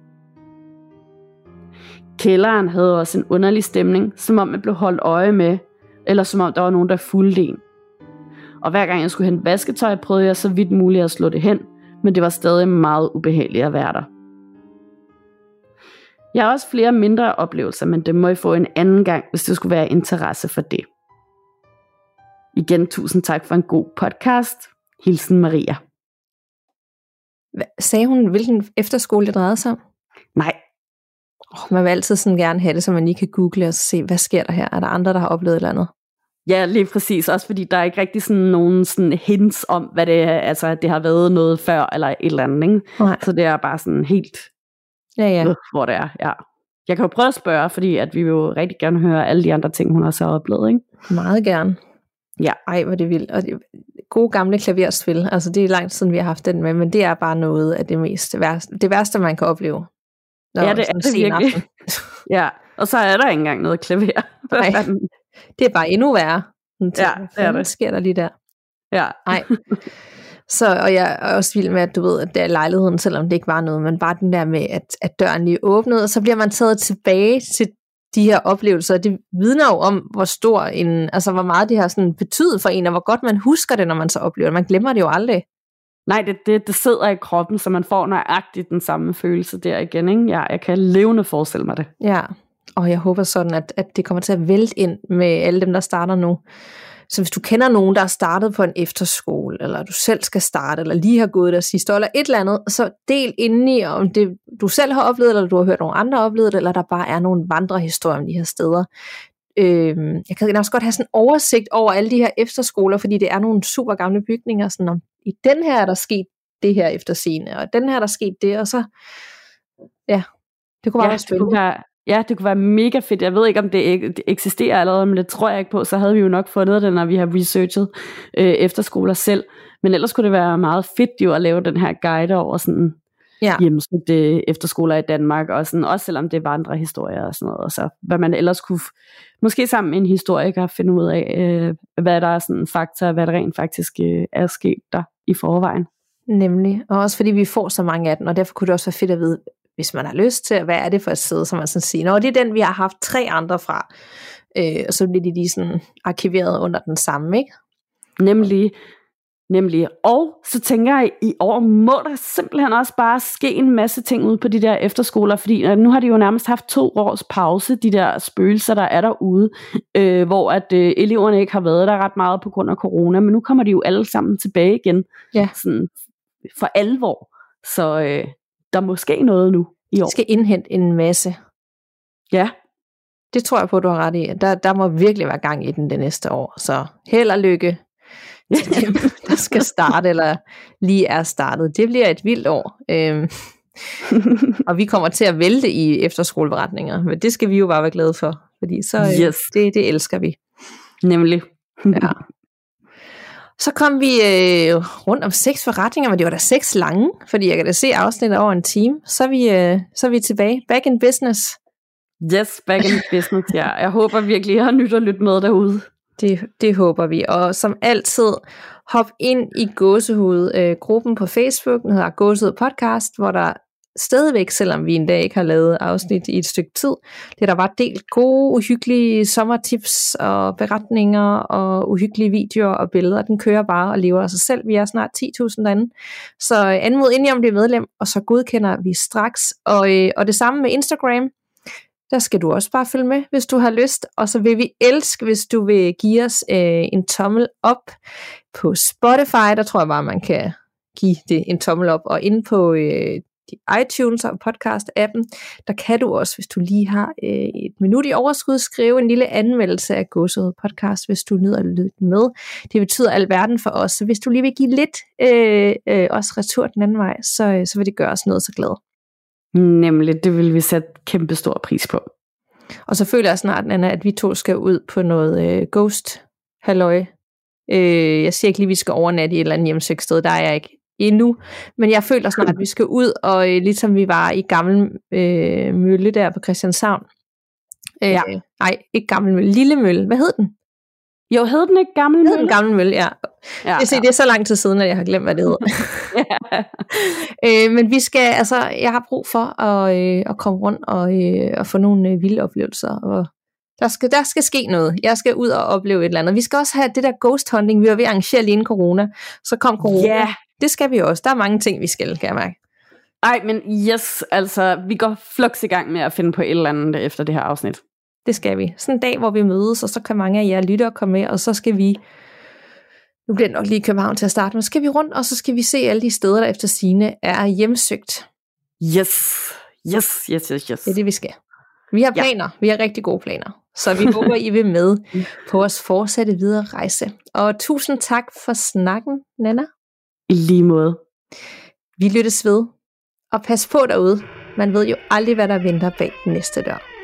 Kælderen havde også en underlig stemning, som om man blev holdt øje med, eller som om der var nogen, der fulgte en. Og hver gang jeg skulle hente vasketøj, prøvede jeg så vidt muligt at slå det hen, men det var stadig meget ubehageligt at være der. Jeg har også flere mindre oplevelser, men det må I få en anden gang, hvis det skulle være interesse for det. Igen tusind tak for en god podcast. Hilsen Maria. Sagde hun, hvilken efterskole det drejede sig om? Nej, Oh, man vil altid sådan gerne have det, så man lige kan google og se, hvad sker der her? Er der andre, der har oplevet et eller andet? Ja, lige præcis. Også fordi der er ikke rigtig sådan nogen sådan hints om, hvad det er, altså at det har været noget før, eller et eller andet. Ikke? Nej. Så det er bare sådan helt, ja, ja. hvor det er. Ja. Jeg kan jo prøve at spørge, fordi at vi vil jo rigtig gerne høre alle de andre ting, hun har så oplevet. Ikke? Meget gerne. Ja. Ej, hvor det vildt. Og det, gode gamle klaverspil, altså det er lang tid siden, vi har haft den med, men det er bare noget af det mest værste, det værste, man kan opleve. Nå, ja, det er det virkelig. (laughs) ja, og så er der ikke engang noget klaver. Nej, det er bare endnu værre. Ja, det er det. sker der lige der? Ja. Nej. Så, og jeg er også vild med, at du ved, at det er lejligheden, selvom det ikke var noget, men bare den der med, at, at døren lige åbnede, og så bliver man taget tilbage til de her oplevelser. Det vidner jo om, hvor stor en, altså hvor meget det har sådan betydet for en, og hvor godt man husker det, når man så oplever det. Man glemmer det jo aldrig. Nej, det, det, det sidder i kroppen, så man får nøjagtigt den samme følelse der igen. Ikke? Ja, jeg kan levende forestille mig det. Ja, og jeg håber sådan, at, at det kommer til at vælte ind med alle dem, der starter nu. Så hvis du kender nogen, der er startet på en efterskole, eller du selv skal starte, eller lige har gået der sidste år, eller et eller andet, så del indeni, om det du selv har oplevet, eller du har hørt nogle andre opleve det, eller der bare er nogle vandrehistorier om de her steder. Øh, jeg kan også godt have sådan en oversigt over alle de her efterskoler, fordi det er nogle super gamle bygninger, sådan om i den her er der sket det her efter scene, og den her er der sket det, og så, ja, det kunne bare ja, være spændende. Det kunne være, Ja, det kunne være mega fedt. Jeg ved ikke, om det, eksisterer allerede, men det tror jeg ikke på. Så havde vi jo nok fundet det, når vi har researchet øh, efterskoler selv. Men ellers kunne det være meget fedt jo at lave den her guide over sådan ja. hjemmesøgte efterskoler i Danmark, og sådan, også selvom det er vandrehistorier og sådan noget. Og så hvad man ellers kunne, måske sammen med en historiker, finde ud af, øh, hvad der er sådan fakta, hvad der rent faktisk øh, er sket der i forvejen. Nemlig, og også fordi vi får så mange af dem, og derfor kunne det også være fedt at vide, hvis man har lyst til, hvad er det for et sted, som man sådan siger, nå, det er den, vi har haft tre andre fra, øh, og så bliver de lige sådan arkiveret under den samme, ikke? Nemlig, nemlig. Og så tænker jeg, i år må der simpelthen også bare ske en masse ting ud på de der efterskoler, fordi øh, nu har de jo nærmest haft to års pause, de der spøgelser, der er derude, øh, hvor at øh, eleverne ikke har været der ret meget på grund af corona, men nu kommer de jo alle sammen tilbage igen, ja. sådan for alvor. Så øh, der måske noget nu i år. skal indhente en masse. Ja. Det tror jeg på, du har ret i. Der, der må virkelig være gang i den det næste år. Så held og lykke til (laughs) dem, der skal starte, eller lige er startet. Det bliver et vildt år. Øhm, (laughs) og vi kommer til at vælte i efterskoleberetninger, men det skal vi jo bare være glade for, fordi så øh, yes. det, det elsker vi. Nemlig. ja. (laughs) Så kom vi øh, rundt om seks forretninger, men det var da seks lange, fordi jeg kan da se afsnittet over en time. Så er vi, øh, så er vi tilbage. Back in business. Yes, back in business, ja. Jeg håber virkelig, jeg har nyt at lytte med derude. Det, det håber vi. Og som altid, hop ind i Gåsehud-gruppen øh, på Facebook, den hedder Gåsehud Podcast, hvor der stadigvæk, selvom vi en dag ikke har lavet afsnit i et stykke tid. Det der var delt gode, uhyggelige sommertips og beretninger og uhyggelige videoer og billeder. Den kører bare og lever af sig selv. Vi er snart 10.000 derinde. Så øh, anmod ind om det er medlem, og så godkender vi straks. Og, øh, og det samme med Instagram. Der skal du også bare følge med, hvis du har lyst. Og så vil vi elske, hvis du vil give os øh, en tommel op på Spotify. Der tror jeg bare, man kan give det en tommel op. Og ind på øh, iTunes og podcast-appen, der kan du også, hvis du lige har øh, et minut i overskud, skrive en lille anmeldelse af Godset podcast, hvis du nyder at lytte med. Det betyder alverden for os, så hvis du lige vil give lidt øh, øh, også retur den anden vej, så, øh, så vil det gøre os noget så glad. Nemlig, det vil vi sætte kæmpe stor pris på. Og så føler jeg snart, Anna, at vi to skal ud på noget øh, ghost halløj. Øh, jeg siger ikke lige, at vi skal overnatte i et eller andet hjemsøgsted, der er jeg ikke endnu. Men jeg føler snart, at vi skal ud, og øh, ligesom vi var i gammel øh, mølle der på Christianshavn. Øh, ja. Nej, ikke gammel mølle, lille mølle. Hvad hed den? Jo, hed den ikke Gammel Mølle? Hed den Gammel Mølle, ja. ja, ja. Det er så lang tid siden, at jeg har glemt, hvad det hedder. ja. (laughs) øh, men vi skal, altså, jeg har brug for at, øh, at komme rundt og, øh, og få nogle øh, vilde oplevelser. Og der skal, der skal ske noget. Jeg skal ud og opleve et eller andet. Vi skal også have det der ghost hunting, vi var ved at arrangere lige inden corona. Så kom corona. Ja, det skal vi også. Der er mange ting, vi skal, kan jeg mærke. Ej, men yes, altså, vi går flux i gang med at finde på et eller andet efter det her afsnit. Det skal vi. Sådan en dag, hvor vi mødes, og så kan mange af jer lytte og komme med, og så skal vi, nu bliver det nok lige København til at starte, men så skal vi rundt, og så skal vi se alle de steder, der efter sine er hjemsøgt. Yes, yes, yes, yes, yes. Det er det, vi skal. Vi har planer. Ja. Vi har rigtig gode planer. Så vi håber, I vil med (laughs) på vores fortsatte videre rejse. Og tusind tak for snakken, Nana. I lige måde. Vi lyttes ved. Og pas på derude. Man ved jo aldrig, hvad der venter bag den næste dør.